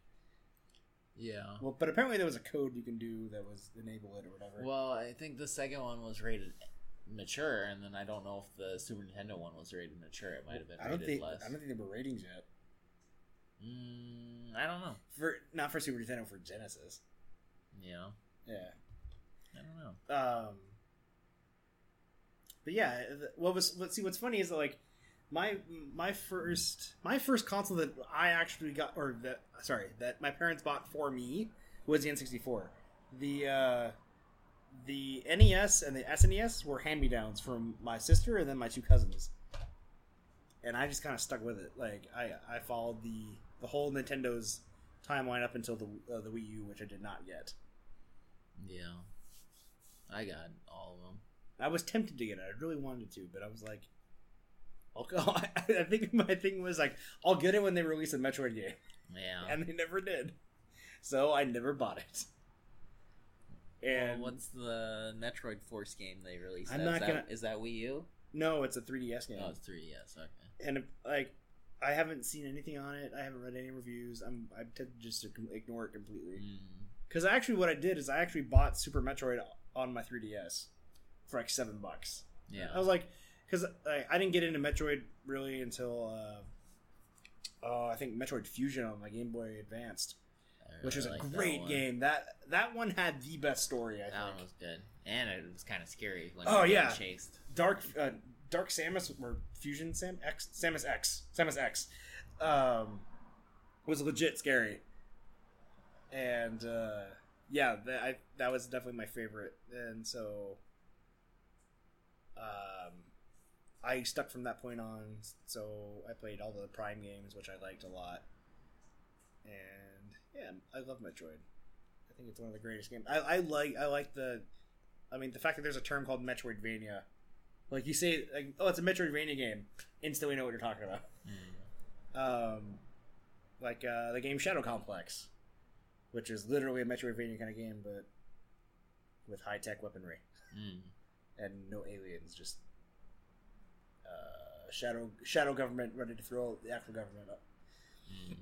Yeah. Well, but apparently there was a code you can do that was enable it or whatever. Well, I think the second one was rated mature, and then I don't know if the Super Nintendo one was rated mature. It might have been I rated don't think less. I don't think there were ratings yet Mm, I don't know. for not for Super Nintendo for Genesis. Yeah, Yeah. I don't know. Um. But yeah, what was what? See, what's funny is that like my my first my first console that I actually got or that sorry that my parents bought for me was the N64. The uh, the NES and the SNES were hand me downs from my sister and then my two cousins, and I just kind of stuck with it. Like I I followed the the whole Nintendo's timeline up until the uh, the Wii U, which I did not yet. Yeah, I got all of them. I was tempted to get it. I really wanted to, but I was like, I'll go. I think my thing was like, I'll get it when they release a Metroid game, Yeah. and they never did. So I never bought it. And well, what's the Metroid Force game they released? I'm Is not that- gonna- Is that Wii U? no, it's a 3DS game, Oh, it's 3DS. Okay. and like, I haven't seen anything on it. I haven't read any reviews. I'm I tend just to com- ignore it completely. Mm, Because actually, what I did is I actually bought Super Metroid on my 3DS for like seven bucks. yeah. I was like, because I, I didn't get into Metroid really until uh, uh, I think Metroid Fusion on my Game Boy Advanced, which was a like that great game. That that one had the best story. I That one was good, and it was kind of scary when Oh, you were getting yeah. chased. Dark uh, Dark Samus or Fusion Sam X Samus X Samus X um, was legit scary, and uh, yeah, that I, that was definitely my favorite, and so um, I stuck from that point on. So I played all the Prime games, which I liked a lot, and yeah, I love Metroid. I think it's one of the greatest games. I, I like I like the, I mean, the fact that there's a term called Metroidvania. Like you say, like, oh, it's a Metroidvania game. Instantly know what you're talking about. Mm. Um, like uh, the game Shadow Complex, which is literally a Metroidvania kind of game, but with high tech weaponry Mm. and no aliens, just uh, shadow shadow government ready to throw the actual government up. Mm.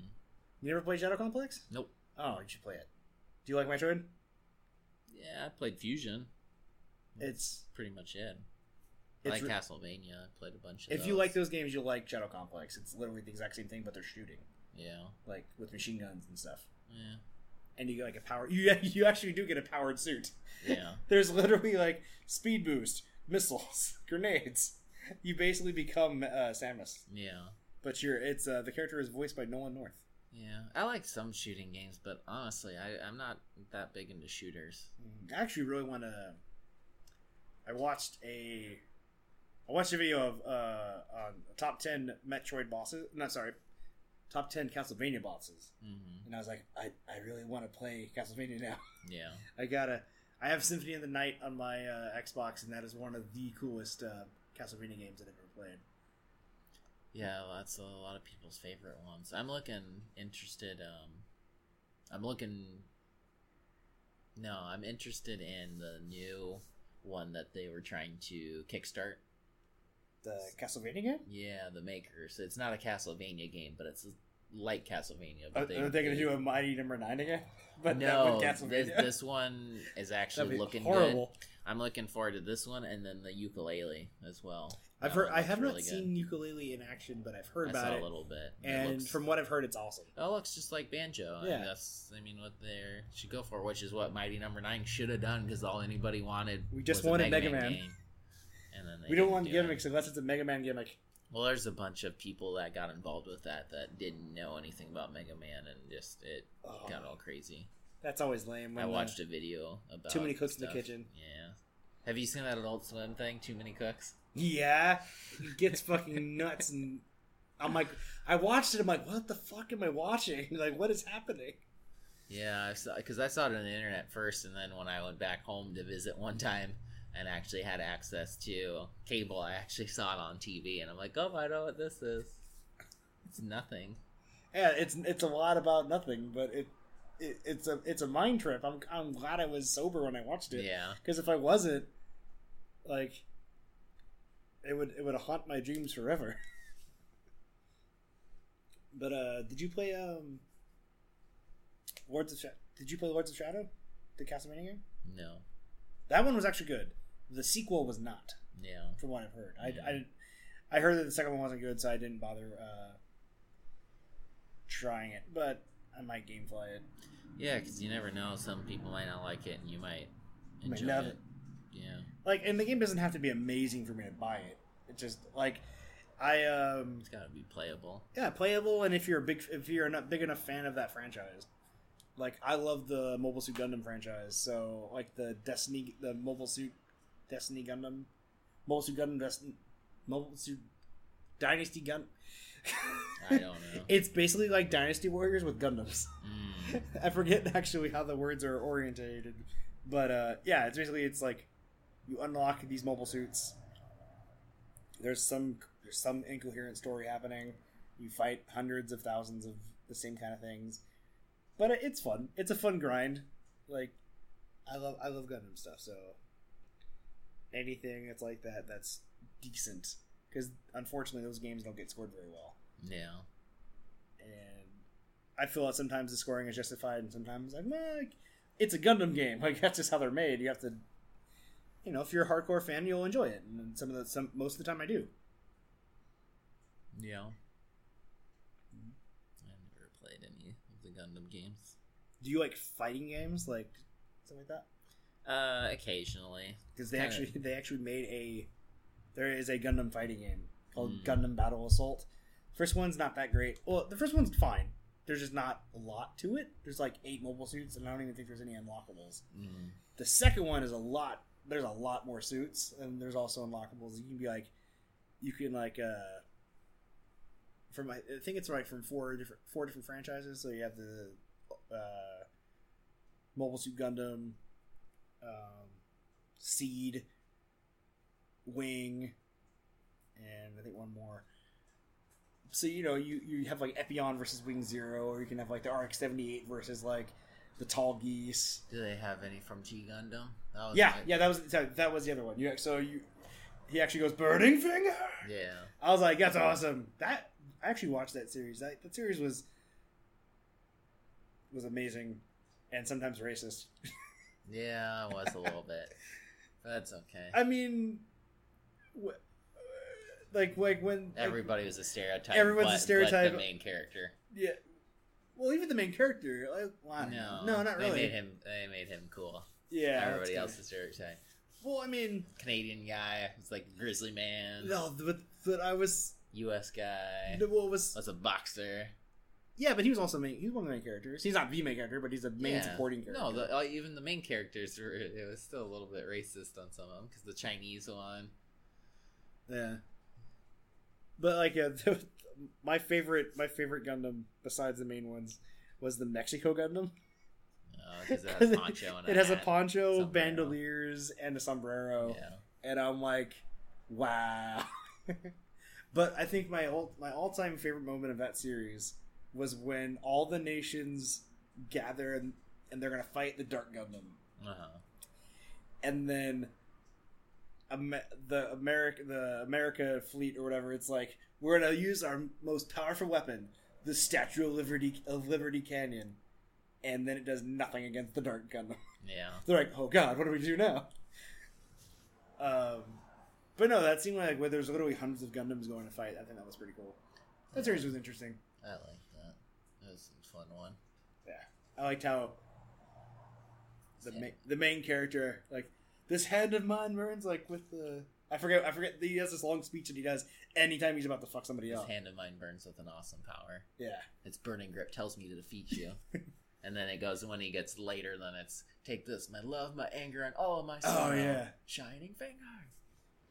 You never played Shadow Complex? Nope. Oh, you should play it. Do you like Metroid? Yeah, I played Fusion. It's Pretty much it. I like re- Castlevania. I played a bunch of if those. you like those games, you'll like Shadow Complex. It's literally the exact same thing, but they're shooting Yeah. like with machine guns and stuff. Yeah. And you get like a power. You you actually do get a powered suit. Yeah. There's literally like speed boost, missiles, grenades. You basically become uh, Samus, Yeah. but you're it's uh, the character is voiced by Nolan North. Yeah. I like some shooting games, but honestly, I, I'm not that big into shooters. I actually really want to. I watched a, I watched a video of uh on top ten Metroid bosses. Not sorry, top ten Castlevania bosses, hmm and I was like, I I really want to play Castlevania now. Yeah. I gotta. I have Symphony of the Night on my uh, Xbox, and that is one of the coolest uh, Castlevania games that I've ever played. Yeah, well, that's a lot of people's favorite ones. I'm looking interested. Um, I'm looking. No, I'm interested in the new one that they were trying to kickstart. The Castlevania game? Yeah, the makers. It's not a Castlevania game, but it's like Castlevania. Are, But are they going to do a Mighty Number Nine again? But no, this, this one is actually looking horrible. good. I'm looking forward to this one and then the Yooka-Laylee as well. I've That heard. I have really not good. seen Yooka-Laylee in action, but I've heard I about saw it. a little bit. And looks- from what I've heard, it's awesome. It looks just like banjo. Yeah. Yeah, that's I mean what they should go for, which is what Mighty Number Nine should have done because all anybody wanted. We just was a wanted Mega Man. game. And then they We don't didn't want do gimmicks it. unless it's a Mega Man gimmick. Well, there's a bunch of people that got involved with that that didn't know anything about Mega Man, and just it Oh, got all crazy. that's always lame. When I watched a video about Too many cooks in the kitchen. Yeah. Have you seen that Adult Swim thing? Too many cooks. Yeah, he gets fucking nuts, and I'm like, I watched it. I'm like, what the fuck am I watching? Like, what is happening? Yeah, because I, saw it on the internet first, and then when I went back home to visit one time and actually had access to cable, I actually saw it on TV, and I'm like, oh, I know what this is. It's nothing. Yeah, it's it's a lot about nothing, but it, it it's a it's a mind trip. I'm I'm glad I was sober when I watched it. Yeah, Because if I wasn't, like, it would it would haunt my dreams forever. But uh, did you play um, Lords of Shadow? Did you play Lords of Shadow, the Castlevania game? No. That one was actually good. The sequel was not, Yeah. from what I've heard. I, Yeah. I, I heard that the second one wasn't good, so I didn't bother uh, trying it. But I might gamefly it. Yeah, because you never know. Some people might not like it, and you might Might enjoy love it. Yeah. Like, and the game doesn't have to be amazing for me to buy it. It just like I um It's got to be playable. yeah playable, and if you're a big if you're not big enough fan of that franchise, like I love the Mobile Suit Gundam franchise. So like the Destiny, the Mobile Suit Destiny Gundam, Mobile Suit Gundam Destiny, Mobile Suit Dynasty Gun. I don't know. it's basically like Dynasty Warriors with Gundams. Mm. I forget actually how the words are orientated, but uh, yeah, it's basically it's like you unlock these mobile suits. There's some there's some incoherent story happening. You fight hundreds of thousands of the same kind of things, but it's fun. It's a fun grind. Like I love I love Gundam stuff. So anything that's like that that's decent because unfortunately those games don't get scored very well Yeah. and I feel that sometimes the scoring is justified, and sometimes I'm like, it's a Gundam game. Like that's just how they're made. You have to, you know, if you're a hardcore fan, you'll enjoy it. And some of the some most of the time, I do. Yeah. I've never played any of the Gundam games. Do you like fighting games, like something like that? Uh, occasionally. Because they Kinda. actually they actually made a there is a Gundam fighting game called Mm. Gundam Battle Assault. First one's not that great. Well, the first one's fine. There's just not a lot to it. There's like eight mobile suits, and I don't even think there's any unlockables. Mm. The second one is a lot. There's a lot more suits, and there's also unlockables. You can be like, you can like, uh, from I think it's like from four different four different franchises. So you have the uh, Mobile Suit Gundam, um, Seed, Wing, and I think one more. So you know you you have like Epyon versus Wing Zero, or you can have like the RX seventy eight versus like the Tallgeese. Do they have any from G Gundam? That was Yeah, yeah, that was that, that was the other one. You so you he actually goes burning finger. Yeah. I was like, that's awesome. That I actually watched that series. That that series was was amazing, and sometimes racist. Yeah, it was a little bit. But that's okay. I mean, wh- like like when like, Everybody was a stereotype. Everyone's a stereotype. But the main character. yeah. Well, even the main character, like, well, No, know. no, not really. They made him. They made him cool. yeah, Everybody else is stereotype. Well, I mean, Canadian guy was like grizzly man. no, but, but I was U.S. guy what was was a boxer. Yeah, but he was also main. He's one of the main characters. He's not the main character, but he's a main Yeah. supporting character. No, the, uh, even the main characters were. It was still a little bit racist on some of them because the Chinese one. Yeah. But like uh, my favorite my favorite Gundam besides the main ones was the Mexico Gundam. Because uh, it has a poncho and it has a hat. poncho, sombrero. bandoliers, and a sombrero. Yeah. And I'm like, wow. but I think my all my all time favorite moment of that series was when all the nations gather and, and they're gonna fight the Dark Gundam. Uh-huh. and then the America the America fleet or whatever it's like we're gonna use our most powerful weapon the Statue of Liberty of Liberty Canyon and then it does nothing against the Dark Gundam Yeah. they're like oh god what do we do now um but no that seemed like where there's literally hundreds of Gundams going to fight I think that was pretty cool that series was interesting I like was a fun one. yeah I liked how the ma- the main character like this hand of mine burns like with the I forget I forget he has this long speech that he does anytime he's about to fuck somebody His up. hand of mine burns with an awesome power. Yeah, Its burning grip tells me to defeat you. and then it goes when he gets later, then it's take this, my love, my anger, and all of my Oh, sorrow. yeah. Shining finger.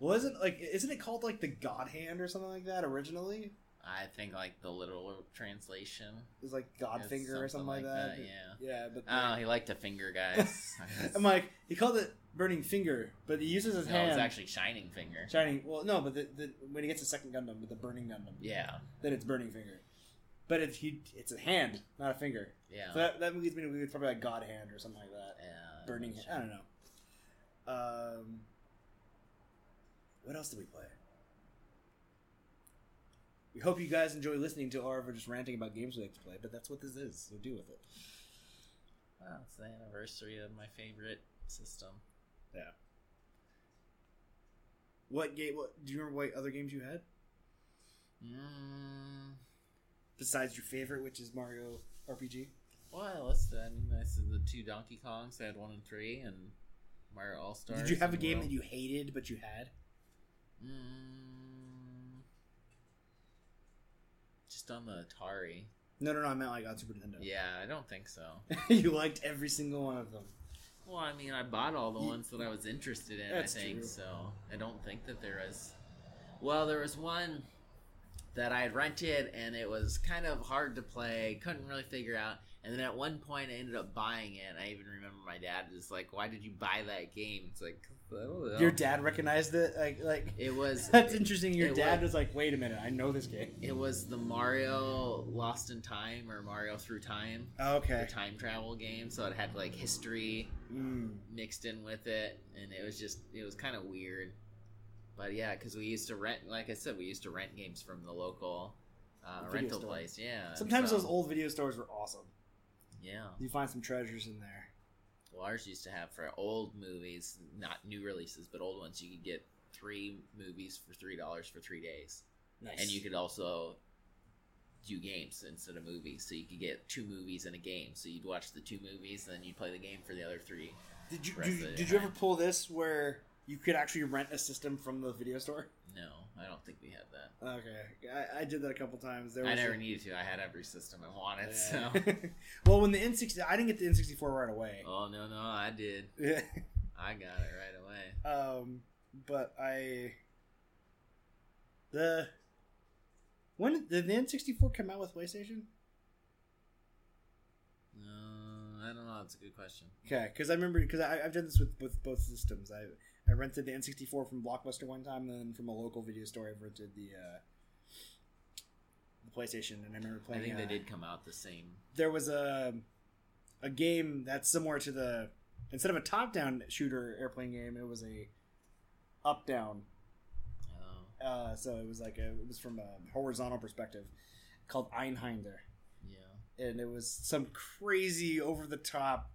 well, isn't like isn't it called like the God Hand or something like that originally? I think like the literal translation. is like God is Finger or something like, that. Yeah. Yeah, but Oh, he liked to finger guys. I'm like he called it Burning Finger, but he uses his no, hand. it's actually shining finger. shining. Well, no, but the, the, when he gets the second Gundam with the Burning Gundam, Yeah. then it's Burning Finger. But it's he it's a hand, not a finger. Yeah. So that, that leads me to probably like God Hand or something like that. yeah. Burning Hand. I don't know. Um, what else did we play? We hope you guys enjoy listening to our just ranting about games we like to play, but that's what this is. So deal with it. Wow, it's the anniversary of my favorite system. Yeah. What game? What do you remember? What other games you had Mm, besides your favorite, which is Mario RPG? well, I listed. I mean, I said the two Donkey Kongs. I had one and three, and Mario All Stars. Did you have a game World. that you hated but you had? Mm, just on the Atari. No, no, no. I meant like on Super Nintendo. Yeah, I don't think so. you liked every single one of them. Well, I mean, I bought all the ones that I was interested in. That's I think true. so. I don't think that there was. Well, there was one that I had rented, and it was kind of hard to play. Couldn't really figure out. And then at one point, I ended up buying it. I even remember my dad was like, "Why did you buy that game?" It's like, I don't know. Your dad recognized it, like, like. It was. That's interesting. Your dad was- was like, "Wait a minute, I know this game." It was the Mario Lost in Time or Mario Through Time, Okay. The time travel game. So it had like history Mm. mixed in with it, and it was just it was kind of weird. But yeah, because we used to rent, like I said, we used to rent games from the local uh, rental store. place. Yeah. Sometimes so- those old video stores were awesome. Yeah. You find some treasures in there. Ours used to have for old movies, not new releases, but old ones. You could get three movies for three dollars for three days, Nice. and you could also do games instead of movies. So you could get two movies and a game. So you'd watch the two movies, and then you'd play the game for the other three. did you did, did you ever pull this where you could actually rent a system from the video store? No, I don't think we had that. Okay, I, I did that a couple times. There I never needed to. I had every system I wanted. Yeah. So. well, when the N64, I didn't get the N64 right away. Oh no no I did. I got it right away. um, but I the when did the N64 come out with PlayStation? No, I don't know. That's a good question. Okay, because I remember because I've done this with, with both systems. I I rented the N64 from Blockbuster one time, and then from a local video store, I've rented the uh, the PlayStation, and I remember playing. I think they uh, did come out the same. There was a a game that's similar to the instead of a top down shooter airplane game, it was a up down. Oh Uh, so it was like a, it was from a horizontal perspective, called Einhänder. yeah. and it was some crazy over the top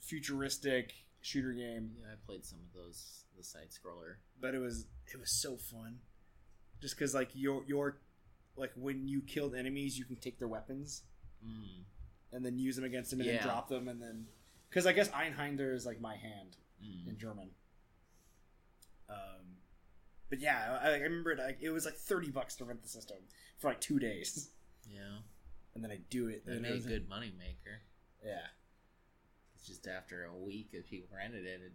futuristic shooter game Yeah, I played some of those. The side scroller. but it was it was so fun just because like your your like when you killed enemies you can take their weapons Mm. and then use them against them and Yeah. then drop them and then because i guess einhänder is like my hand in Mm. german um but yeah i, I remember it, like, it was like 30 bucks to rent the system for like two days Yeah, and then i do it they made a good money maker. yeah It's just after a week of people rented it, it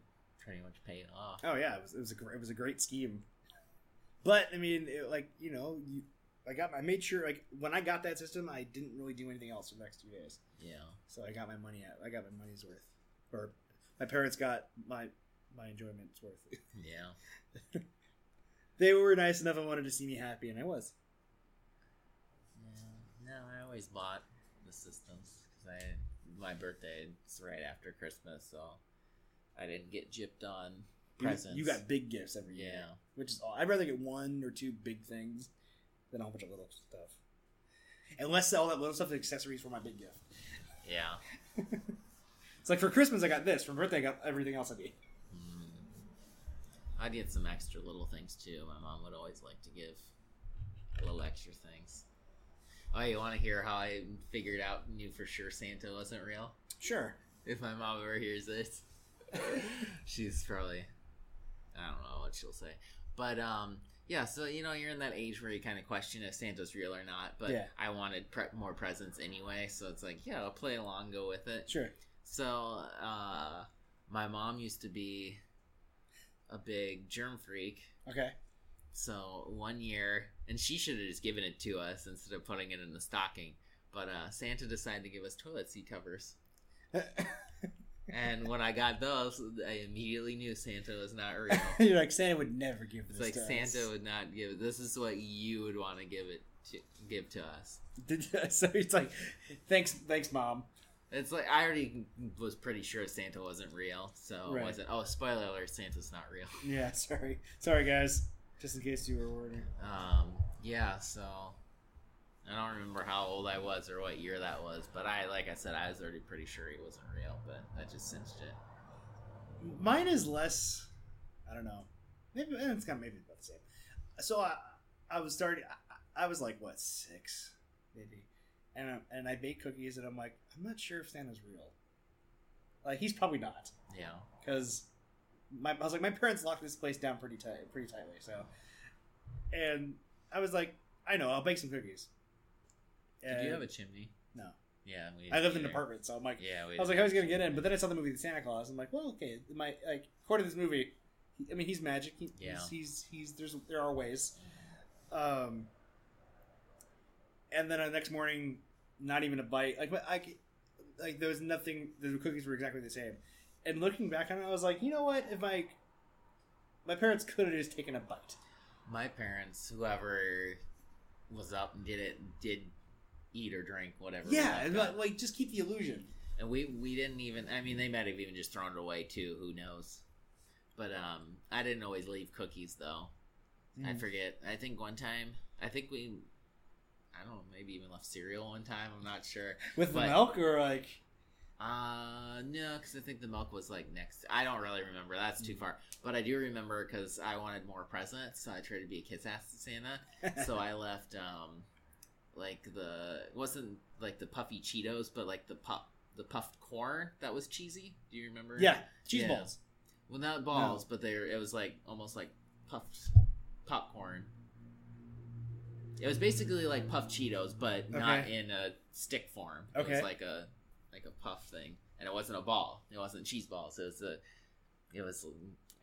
pretty much paid off. Oh yeah, it was it was a it was a great scheme. But I mean, it, like you know, you, I got I made sure like when I got that system, I didn't really do anything else for the next two days. Yeah. So I got my money out. I got my money's worth, or my parents got my my enjoyment's worth. Yeah. they were nice enough and wanted to see me happy, and I was. Yeah. No, I always bought the systems because I my birthday is right after Christmas, so I didn't get gypped on presents. you got big gifts every year, yeah. which is all. I'd rather get one or two big things than a whole bunch of little stuff. Unless all that little stuff is accessories for my big gift. Yeah. It's like for Christmas I got this. For birthday I got everything else I need. Mm. I'd get some extra little things too. My mom would always like to give a little extra things. Oh, you want to hear how I figured out, knew for sure Santa wasn't real? Sure. If my mom ever hears this, she's probably, I don't know what she'll say. But, um, yeah, so, you know, you're in that age where you kind of question if Santa's real or not. But Yeah. I wanted pre- more presents anyway, so it's like, yeah, I'll play along, go with it. Sure. So, uh, my mom used to be a big germ freak. Okay. So one year, and she should have just given it to us instead of putting it in the stocking. But uh, Santa decided to give us toilet seat covers. And when I got those, I immediately knew Santa was not real. You're like Santa would never give It's this like to us. Santa would not give it. This is what you would want to give it to give to us. So it's like, thanks, thanks, mom. It's like I already was pretty sure Santa wasn't real, so Right. wasn't. Oh, spoiler alert! Santa's not real. Yeah, sorry, sorry guys. Just in case you were wondering. Um, yeah, so I don't remember how old I was or what year that was, but I, like I said, I was already pretty sure he wasn't real. But I just cinched it. Mine is less. I don't know. Maybe eh, it's kind of maybe about the same. So I, I was starting. I, I was like what six, maybe, and I, and I baked cookies, and I'm like, I'm not sure if Santa's real. Like he's probably not, Yeah. because my I was like my parents locked this place down pretty tight, pretty tightly. So, and I was like, I know, I'll bake some cookies. Did you have a chimney? No. Yeah, we. I lived in an apartment, so I'm like, Yeah. I was like, how's he gonna get in? But then I saw the movie The Santa Claus. I'm like, well, okay, my like according to this movie, I mean, he's magic. He, Yeah. he's, he's he's there's there are ways. Um, and then the next morning, not even a bite. Like I, like there was nothing. The cookies were exactly the same. And looking back on it, I was like, you know what? If I, my parents could have just taken a bite. My parents, whoever was up and did it, did eat or drink whatever. Yeah, out. like, just keep the illusion. and we we didn't even. I mean, they might have even just thrown it away too. Who knows? But um, I didn't always leave cookies though. I Mm. forget. I think one time. I think we. I don't know. Maybe even left cereal one time. I'm not sure. With the but- milk or like, Uh, no, because I think the milk was like next. I don't really remember. That's too far. But I do remember because I wanted more presents, so I tried to be a kiss ass to Santa. so I left um, like the it wasn't like the puffy Cheetos, but like the puff the puffed corn that was cheesy. Do you remember? yeah, cheese Yeah. balls. Well, not balls, but they were, it was like almost like puffed popcorn. It was basically like puffed Cheetos, but not in a stick form. It Okay. was like a like a puff thing, and it wasn't a ball. It wasn't cheese balls. It was a. It was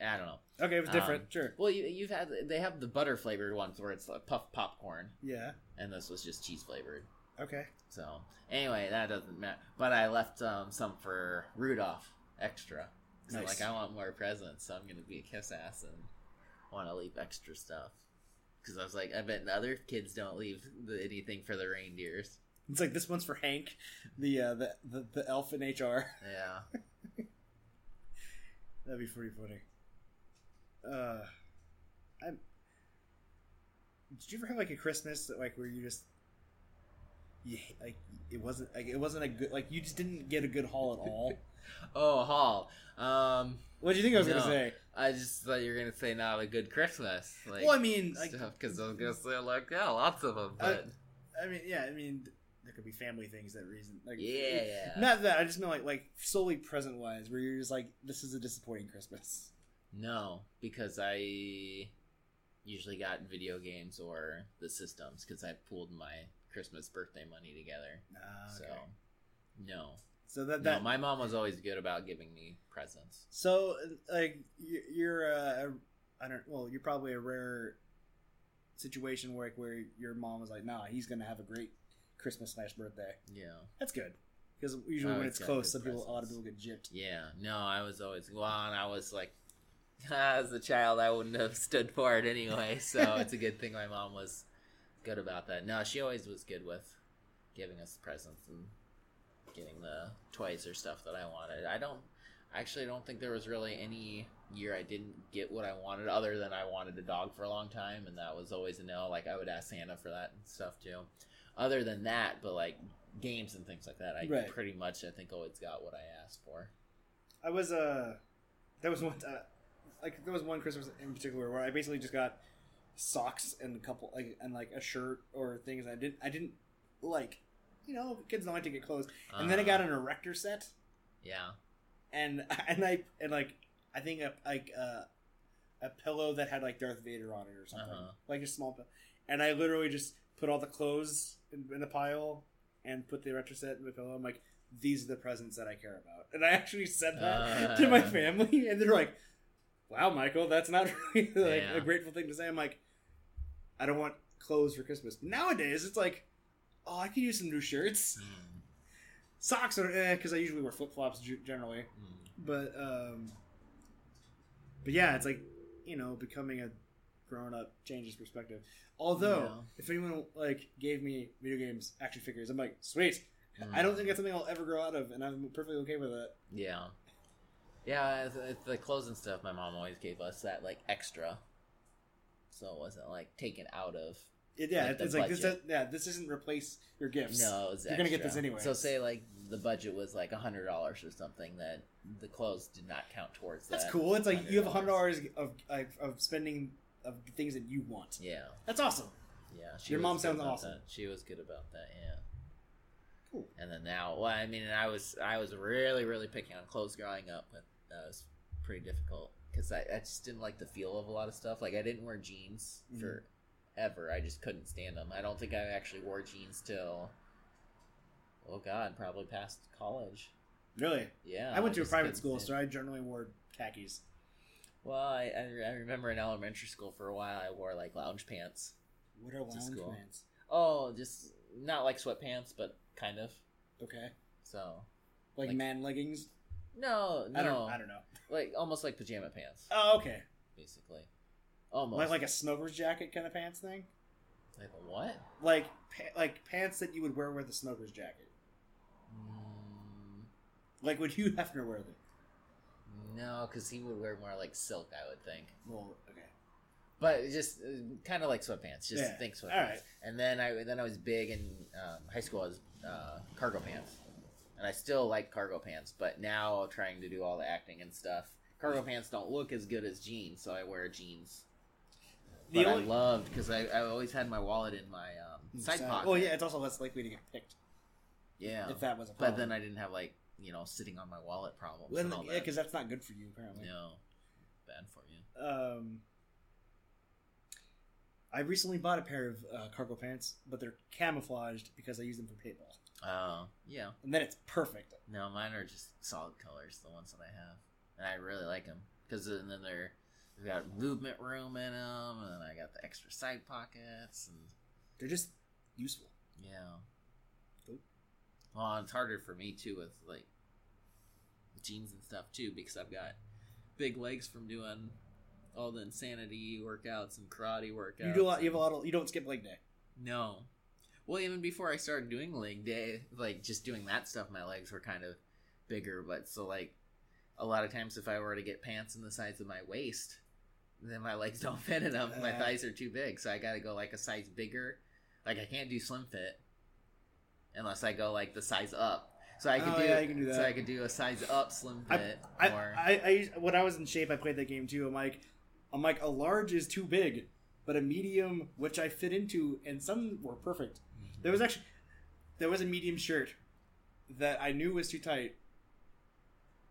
I don't know. Okay, it was different. Um, sure. Well, you, you've had they have the butter flavored ones where it's like puff popcorn, Yeah. And this was just cheese flavored. Okay. So anyway, that doesn't matter. But I left um, some for Rudolph extra. So Nice. like I want more presents, so I'm gonna be a kiss ass and want to leave extra stuff. Because I was like, I bet the other kids don't leave the, anything for the reindeers. It's like this one's for Hank, the uh, the, the the elf in HR. Yeah, That'd be pretty funny. Uh, I'm. Did you ever have like a Christmas that, like where you just, you like it wasn't like it wasn't a good like you just didn't get a good haul at all? Oh, haul. Um, what do you think I was No. gonna say? I just thought you were gonna say not a good Christmas. Like, well, I mean, like, because I was gonna say like, yeah, lots of them. But I mean, yeah, I mean, there could be family things that reason, like, yeah, yeah. Not that I just mean like like solely present wise, where you're just like, this is a disappointing Christmas. No, because I usually got video games or the systems because I pooled my Christmas birthday money together. Ah, So, no. So that No, my mom was always good about giving me presents. So, like, you- you're uh, I don't. Well, you're probably a rare situation where where your mom was like, "Nah, he's gonna have a great Christmas slash birthday." Yeah. That's good because usually Oh, when it's close, some people, a lot of people get gypped. Yeah. No, I was always, well, and I was like, as a child, I wouldn't have stood for it anyway. So it's a good thing my mom was good about that. No, she always was good with giving us presents and getting the toys or stuff that I wanted. I don't, I actually don't think there was really any year I didn't get what I wanted other than I wanted a dog for a long time. And that was always a no. Like I would ask Santa for that and stuff too. Other than that, but like games and things like that, I Right. pretty much, I think, always got what I asked for. I was uh, there was one uh, like there was one Christmas in particular where I basically just got socks and a couple like and like a shirt or things I didn't I didn't like. You know, kids don't like to get clothes. And then I Uh, got an erector set. yeah, and and I and like I think a like uh, a pillow that had like Darth Vader on it or something, Uh-huh. like a small pillow. And I literally just put all the clothes in, in a pile and put the erector set in the pillow. I'm like, these are the presents that I care about. And I actually said that to my Uh. family, and they're like, "Wow, Michael, that's not really like Yeah. a grateful thing to say." I'm like, I don't want clothes for Christmas. Nowadays, it's like, oh, I could use some new shirts. Mm, Socks are eh, because I usually wear flip flops generally mm. but um but yeah it's like you know becoming a grown-up changes perspective although Yeah. if anyone like gave me video games action figures i'm like sweet i don't think that's something i'll ever grow out of and i'm perfectly okay with it Yeah, yeah. It's, it's the clothes and stuff. My mom always gave us that like extra, so it wasn't like taken out of It- yeah, Like it's like this. budget. Yeah, this doesn't replace your gifts. No, it's You're gonna get this anyway. So say like the budget was like a hundred dollars or something. That the clothes did not count towards that. That's cool. It's like you have a hundred $100. of, of of spending of things that you want. Yeah, That's awesome. yeah. Your mom sounds awesome. that. She was good about that. Yeah. Cool. And then now, well, I mean, I was I was really really picking on clothes growing up, but that was pretty difficult because I, I just didn't like the feel of a lot of stuff. Like I didn't wear jeans Mhm. for ever. I just couldn't stand them. I don't think I actually wore jeans till oh god, probably past college. Really, Yeah, I went to a private school, stand- so I generally wore khakis. Well, I, I I remember in elementary school for a while I wore like lounge pants. What are lounge pants? Oh, just not like sweatpants, but kind of. Okay, So like, Like- man leggings. No, no, I don't. I don't know. like almost like pajama pants, Oh, okay. basically. Almost Like like a smoker's jacket kind of pants thing. Like a what? Like pa- like pants that you would wear with a smoker's jacket. Mm, Like would Hugh Hefner wear them? no, because he would wear more like silk, I would think. Well, okay. But just uh, kind of like sweatpants. Just Yeah. think sweatpants. Right. And then I then I was big in um, high school. I was uh, cargo pants, and I still like cargo pants. But now trying to do all the acting and stuff, cargo pants don't look as good as jeans, so I wear jeans. The But only I loved because I, I always had my wallet in my um, side pocket. Well, yeah, it's also less likely to get picked yeah. if that was a problem. But then I didn't have like you know sitting on my wallet problems Well, and all yeah, that. because that's not good for you apparently. no, bad for you. Um, I recently bought a pair of uh, cargo pants, but they're camouflaged because I use them for paintball, Oh yeah. and then it's perfect. No, mine are just solid colors, the ones that I have, and I really like them because then they're they've got movement room in them, and I got the extra side pockets, and They're just useful. yeah. Cool. Well, it's harder for me too with like jeans and stuff too because I've got big legs from doing all the insanity workouts and karate workouts. You do a lot. You have a lot of. You don't skip leg day. No. Well, even before I started doing leg day, like just doing that stuff, my legs were kind of bigger. But so, like, a lot of times if I were to get pants in the size of my waist, then my legs don't fit in them. My thighs are too big. So I got to go like a size bigger. Like, I can't do slim fit unless I go like the size up. So I could Oh, do, yeah, do So. I could do a size up slim fit. I, or, I, I, used- when I was in shape, I played that game too. I'm like, I'm like, a large is too big, but a medium, which I fit into, and some were perfect. There was actually, there was a medium shirt that I knew was too tight,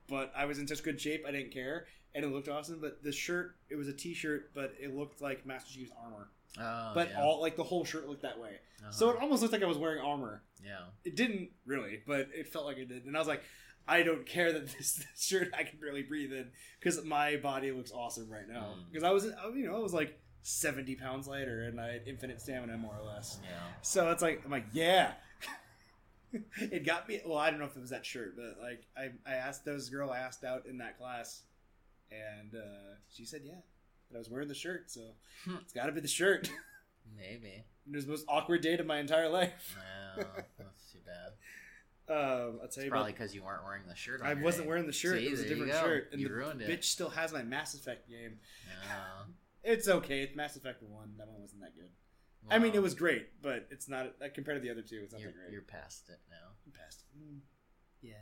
but I was in such good shape I didn't care, and it looked awesome. But the shirt, it was a T-shirt, but it looked like Master Chief's armor. oh, but yeah. all like the whole shirt looked that way, Uh-huh. so it almost looked like I was wearing armor. yeah. It didn't really, but it felt like it did. And I was like, I don't care that this, this shirt I can barely breathe in because my body looks awesome right now. Mm. Because I was, you know, I was like seventy pounds lighter and I had infinite stamina more or less. Yeah. So it's like I'm like, yeah. it got me. Well, I don't know if it was that shirt, but like I, I asked those was girl I asked out in that class, and uh, she said yeah. But I was wearing the shirt, so Hmm. it's got to be the shirt. Maybe. it was the most awkward date of my entire life. Well, that's too bad. Um, I'll tell you Probably because you weren't wearing the shirt. On I wasn't wearing the shirt. See, it was a different shirt. And You the ruined it. bitch still has my Mass Effect game. No. It's okay. It's Mass Effect 1. That one wasn't that good. I mean, it was great, but it's not uh, compared to the other two. It's not You're, that great. you're past it now. I'm past. Mm, yeah.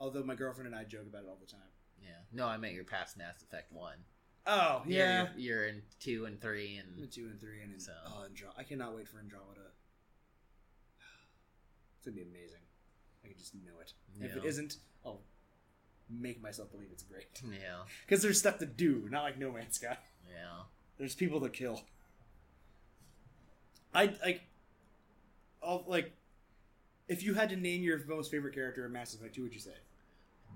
Although my girlfriend and I joke about it all the time. Yeah. No, I meant you're past Mass Effect one. Oh yeah. You're, you're in two and three, and two and three, and in, So- oh, Andro- I cannot wait for Andromeda. It's gonna be amazing. I can just know it. If it isn't, I'll make myself believe it's great. yeah, Because there's stuff to do, not like No Man's Sky. yeah. There's people to kill. I like. I'll like. If you had to name your most favorite character in Mass Effect, who would you say?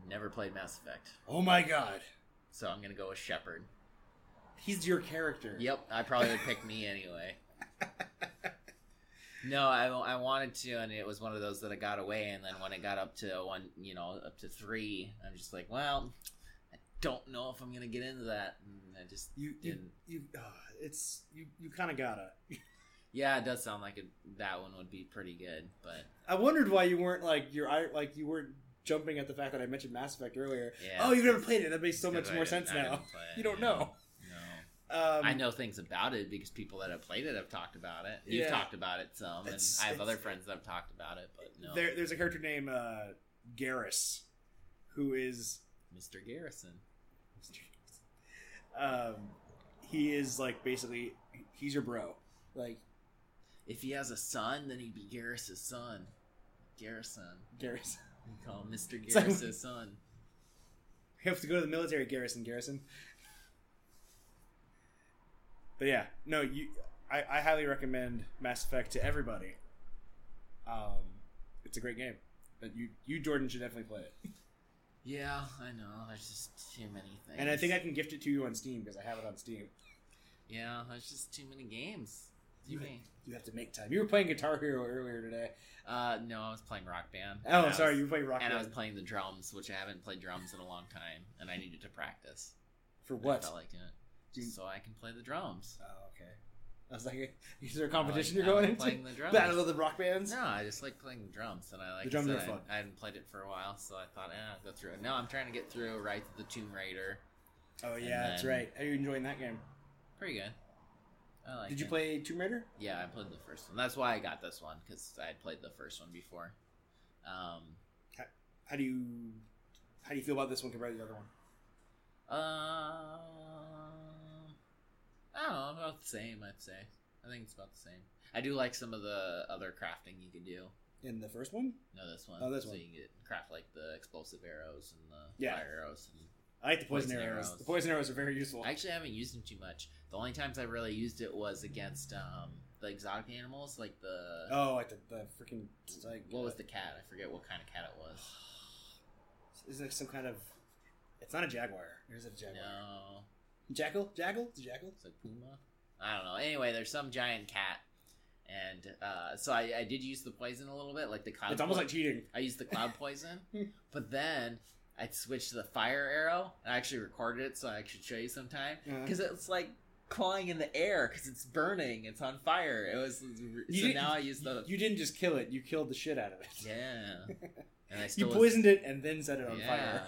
Never played Mass Effect, Oh my god, so I'm gonna go with Shepard. he's your character. Yep, I probably would pick me anyway. No, I, I wanted to, and it was one of those that I got away. And then when it got up to one, you know, up to three, I'm just like, well, don't know if I'm gonna get into that. And I just You you didn't. you. Uh, it's you. You kind of gotta. Yeah, it does sound like it, that one would be pretty good, but I wondered why you weren't like your like you weren't jumping at the fact that I mentioned Mass Effect earlier. yeah. Oh, you've never played it. That makes so much I more sense now. it, You don't yeah. know. Um, I know things about it because people that have played it have talked about it. You've Yeah. talked about it some, and I have other friends that have talked about it. But no, There, there's a character named uh, Garrus, who is Mr. Garrison. Um, he is like basically he's your bro. Like If he has a son, then he'd be Garrus's son. Garrison. Garrison. You call him Mr. It's like- son. You have to go to the military, Garrison. Garrison. But yeah, no, you. I, I highly recommend Mass Effect to everybody. Um, it's a great game, but you you Jordan should definitely play it. Yeah, I know. There's just too many things. And I think I can gift it to you on Steam because I have it on Steam. Yeah, there's just too many games. Many. You have to make time. You were playing Guitar Hero earlier today. Uh, no, I was playing Rock Band. Oh, And I sorry, was- you were playing Rock Band? And I was playing the drums, which I haven't played drums in a long time, and I needed to practice. For I what? felt like it. You- so I can play the drums. Oh, okay. I was like, is there a competition like- you're going into? playing the drums. Battle of the Rock Bands? No, I just like playing drums, and I like The drums I are fun. I, I hadn't played it for a while, so I thought, eh, I'll go through it. No, I'm trying to get through Rise of the Tomb Raider. Oh, yeah, that's right. Are you enjoying that game? Pretty good. I like Did you it. play Tomb Raider? Yeah, I played the first one. That's why I got this one because I had played the first one before. Um, How do you how do you feel about this one compared to the other one? uh, I don't know, about the same. I'd say. I think it's about the same. I do like some of the other crafting you can do. In the first one? No, this one. Oh, this so one. you can get, craft like the explosive arrows and the Yeah. fire arrows. I like the poison, Poison arrows. arrows. The poison arrows are very useful. I actually haven't used them too much. The only times I really used it was against um, the exotic animals, like the oh, like the, the freaking like what was the cat? I forget what kind of cat it was. Is it some kind of? It's not a jaguar. Or is it a jaguar? No, Jackal? Jackal? It's jackal? it's like puma. I don't know. Anyway, there's some giant cat, and uh, so I, I did use the poison a little bit, like the cloud. It's almost like cheating. I used the cloud poison, but then I switched to the fire arrow. and I actually recorded it, so I should show you sometime Uh-huh. because it's like clawing in the air because it's burning. It's on fire. It was You so now I use the You didn't just kill it. You killed the shit out of it. yeah, and I You still was- poisoned it and then set it on yeah. fire.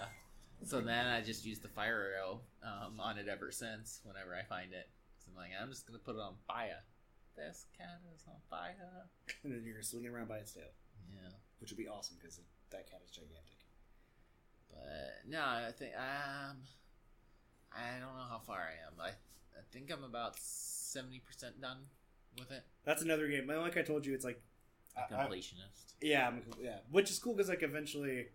So then I just used the fire arrow um, on it ever since. Whenever I find it, so I'm like, I'm just gonna put it on fire. This cat is on fire. And then you're swinging around by its tail, Yeah, which would be awesome because that cat is gigantic. but no, I think um, I don't know how far I am. I I think I'm about seventy percent done with it. That's another game. Like I told you, it's like I- I- Completionist. yeah, I'm, yeah, which is cool because like eventually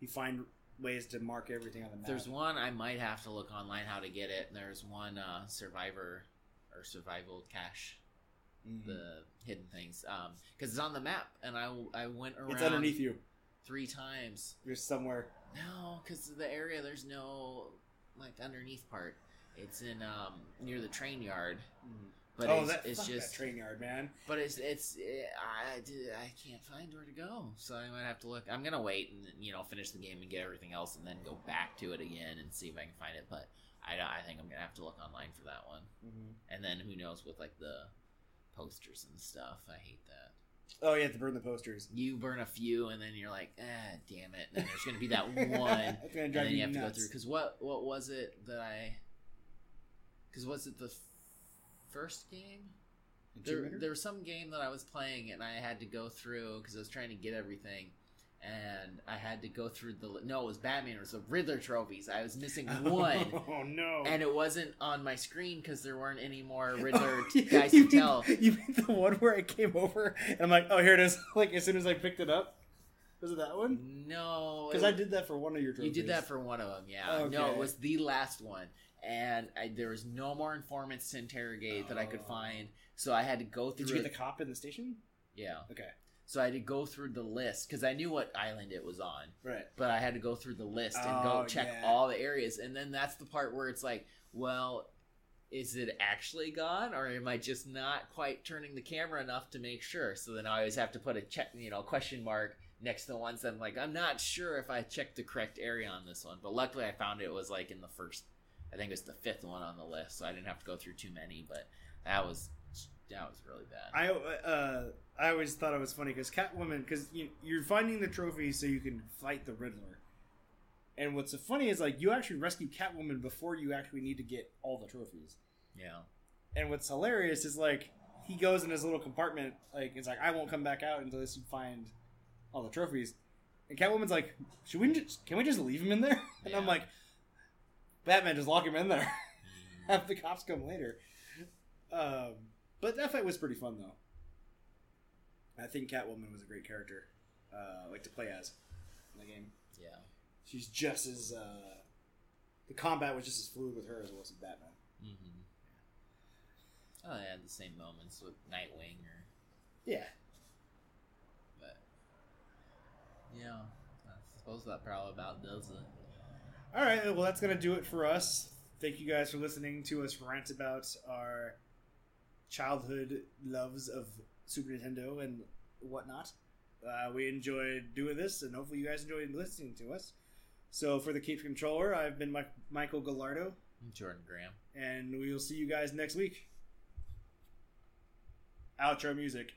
you find ways to mark everything on the map. There's one I might have to look online how to get it. and There's one uh, survivor or survival cache Mhm. the hidden things because it's on the map and I, I went around It's underneath you. three times You're somewhere. no because the area there's no like underneath part it's in um near the train yard but oh, it's, that, it's just that train yard, man. but it's it's eh, I I can't find where to go. So I might have to look. I'm gonna wait and you know finish the game and get everything else and then go back to it again and see if I can find it. But I, I think I'm gonna have to look online for that one. And then who knows with like the posters and stuff. I hate that. Oh, you have to burn the posters. you burn a few and then you're like ah damn it. And then there's gonna be that one. And It's gonna drive then you have to go through because what what was it that i because was it the first game there, there was some game that i was playing and i had to go through because i was trying to get everything and I had to go through the no, it was Batman. It was the Riddler trophies. I was missing one, Oh no! and it wasn't on my screen because there weren't any more Riddler Oh, guys you to mean- tell. You mean the one where I came over and I'm like, oh, here it is. Like as soon as I picked it up, was it that one? No, Because I did that for one of your Trophies. You did that for one of them, yeah. Okay. No, it was the last one, and I, there was no more informants to interrogate that I could Oh. find. So I had to go through. Did you get it- the cop in the station? yeah. Okay, So I had to go through the list because I knew what island it was on, right. but I had to go through the list and Oh, go check yeah. all the areas, and then that's the part where it's like, well. Is it actually gone, or am I just not quite turning the camera enough to make sure? So then I always have to put a check, you know, question mark next to the ones that I'm like, I'm not sure if I checked the correct area on this one. But luckily, I found it was like in the first, I think it was the fifth one on the list, so I didn't have to go through too many. But that was that was really bad. I uh, I always thought it was funny because Catwoman, because you, you're finding the trophy so you can fight the Riddler. And what's so funny is like you actually rescue Catwoman before you actually need to get all the trophies. Yeah. And what's hilarious is like he goes in his little compartment, like it's like I won't come back out until you find all the trophies. And Catwoman's like, should we just can we just leave him in there? And I'm like, Batman, just lock him in there. Have the cops come later. Um, but that fight was pretty fun though. I think Catwoman was a great character, uh, like to play as in the game. Yeah. She's just as uh, the combat was just as fluid with her as it was with Batman. Mm-hmm. Oh, they had the same moments with Nightwing, or Yeah, but yeah, I suppose that probably about does it. All right, well, that's going to do it for us. Thank you guys for listening to us rant about our childhood loves of Super Nintendo and whatnot. Uh, we enjoyed doing this, and hopefully, you guys enjoyed listening to us. So, for the Cape Controller, I've been Mike- Michael Gallardo, Jordan Graham. and we will see you guys next week. Outro music.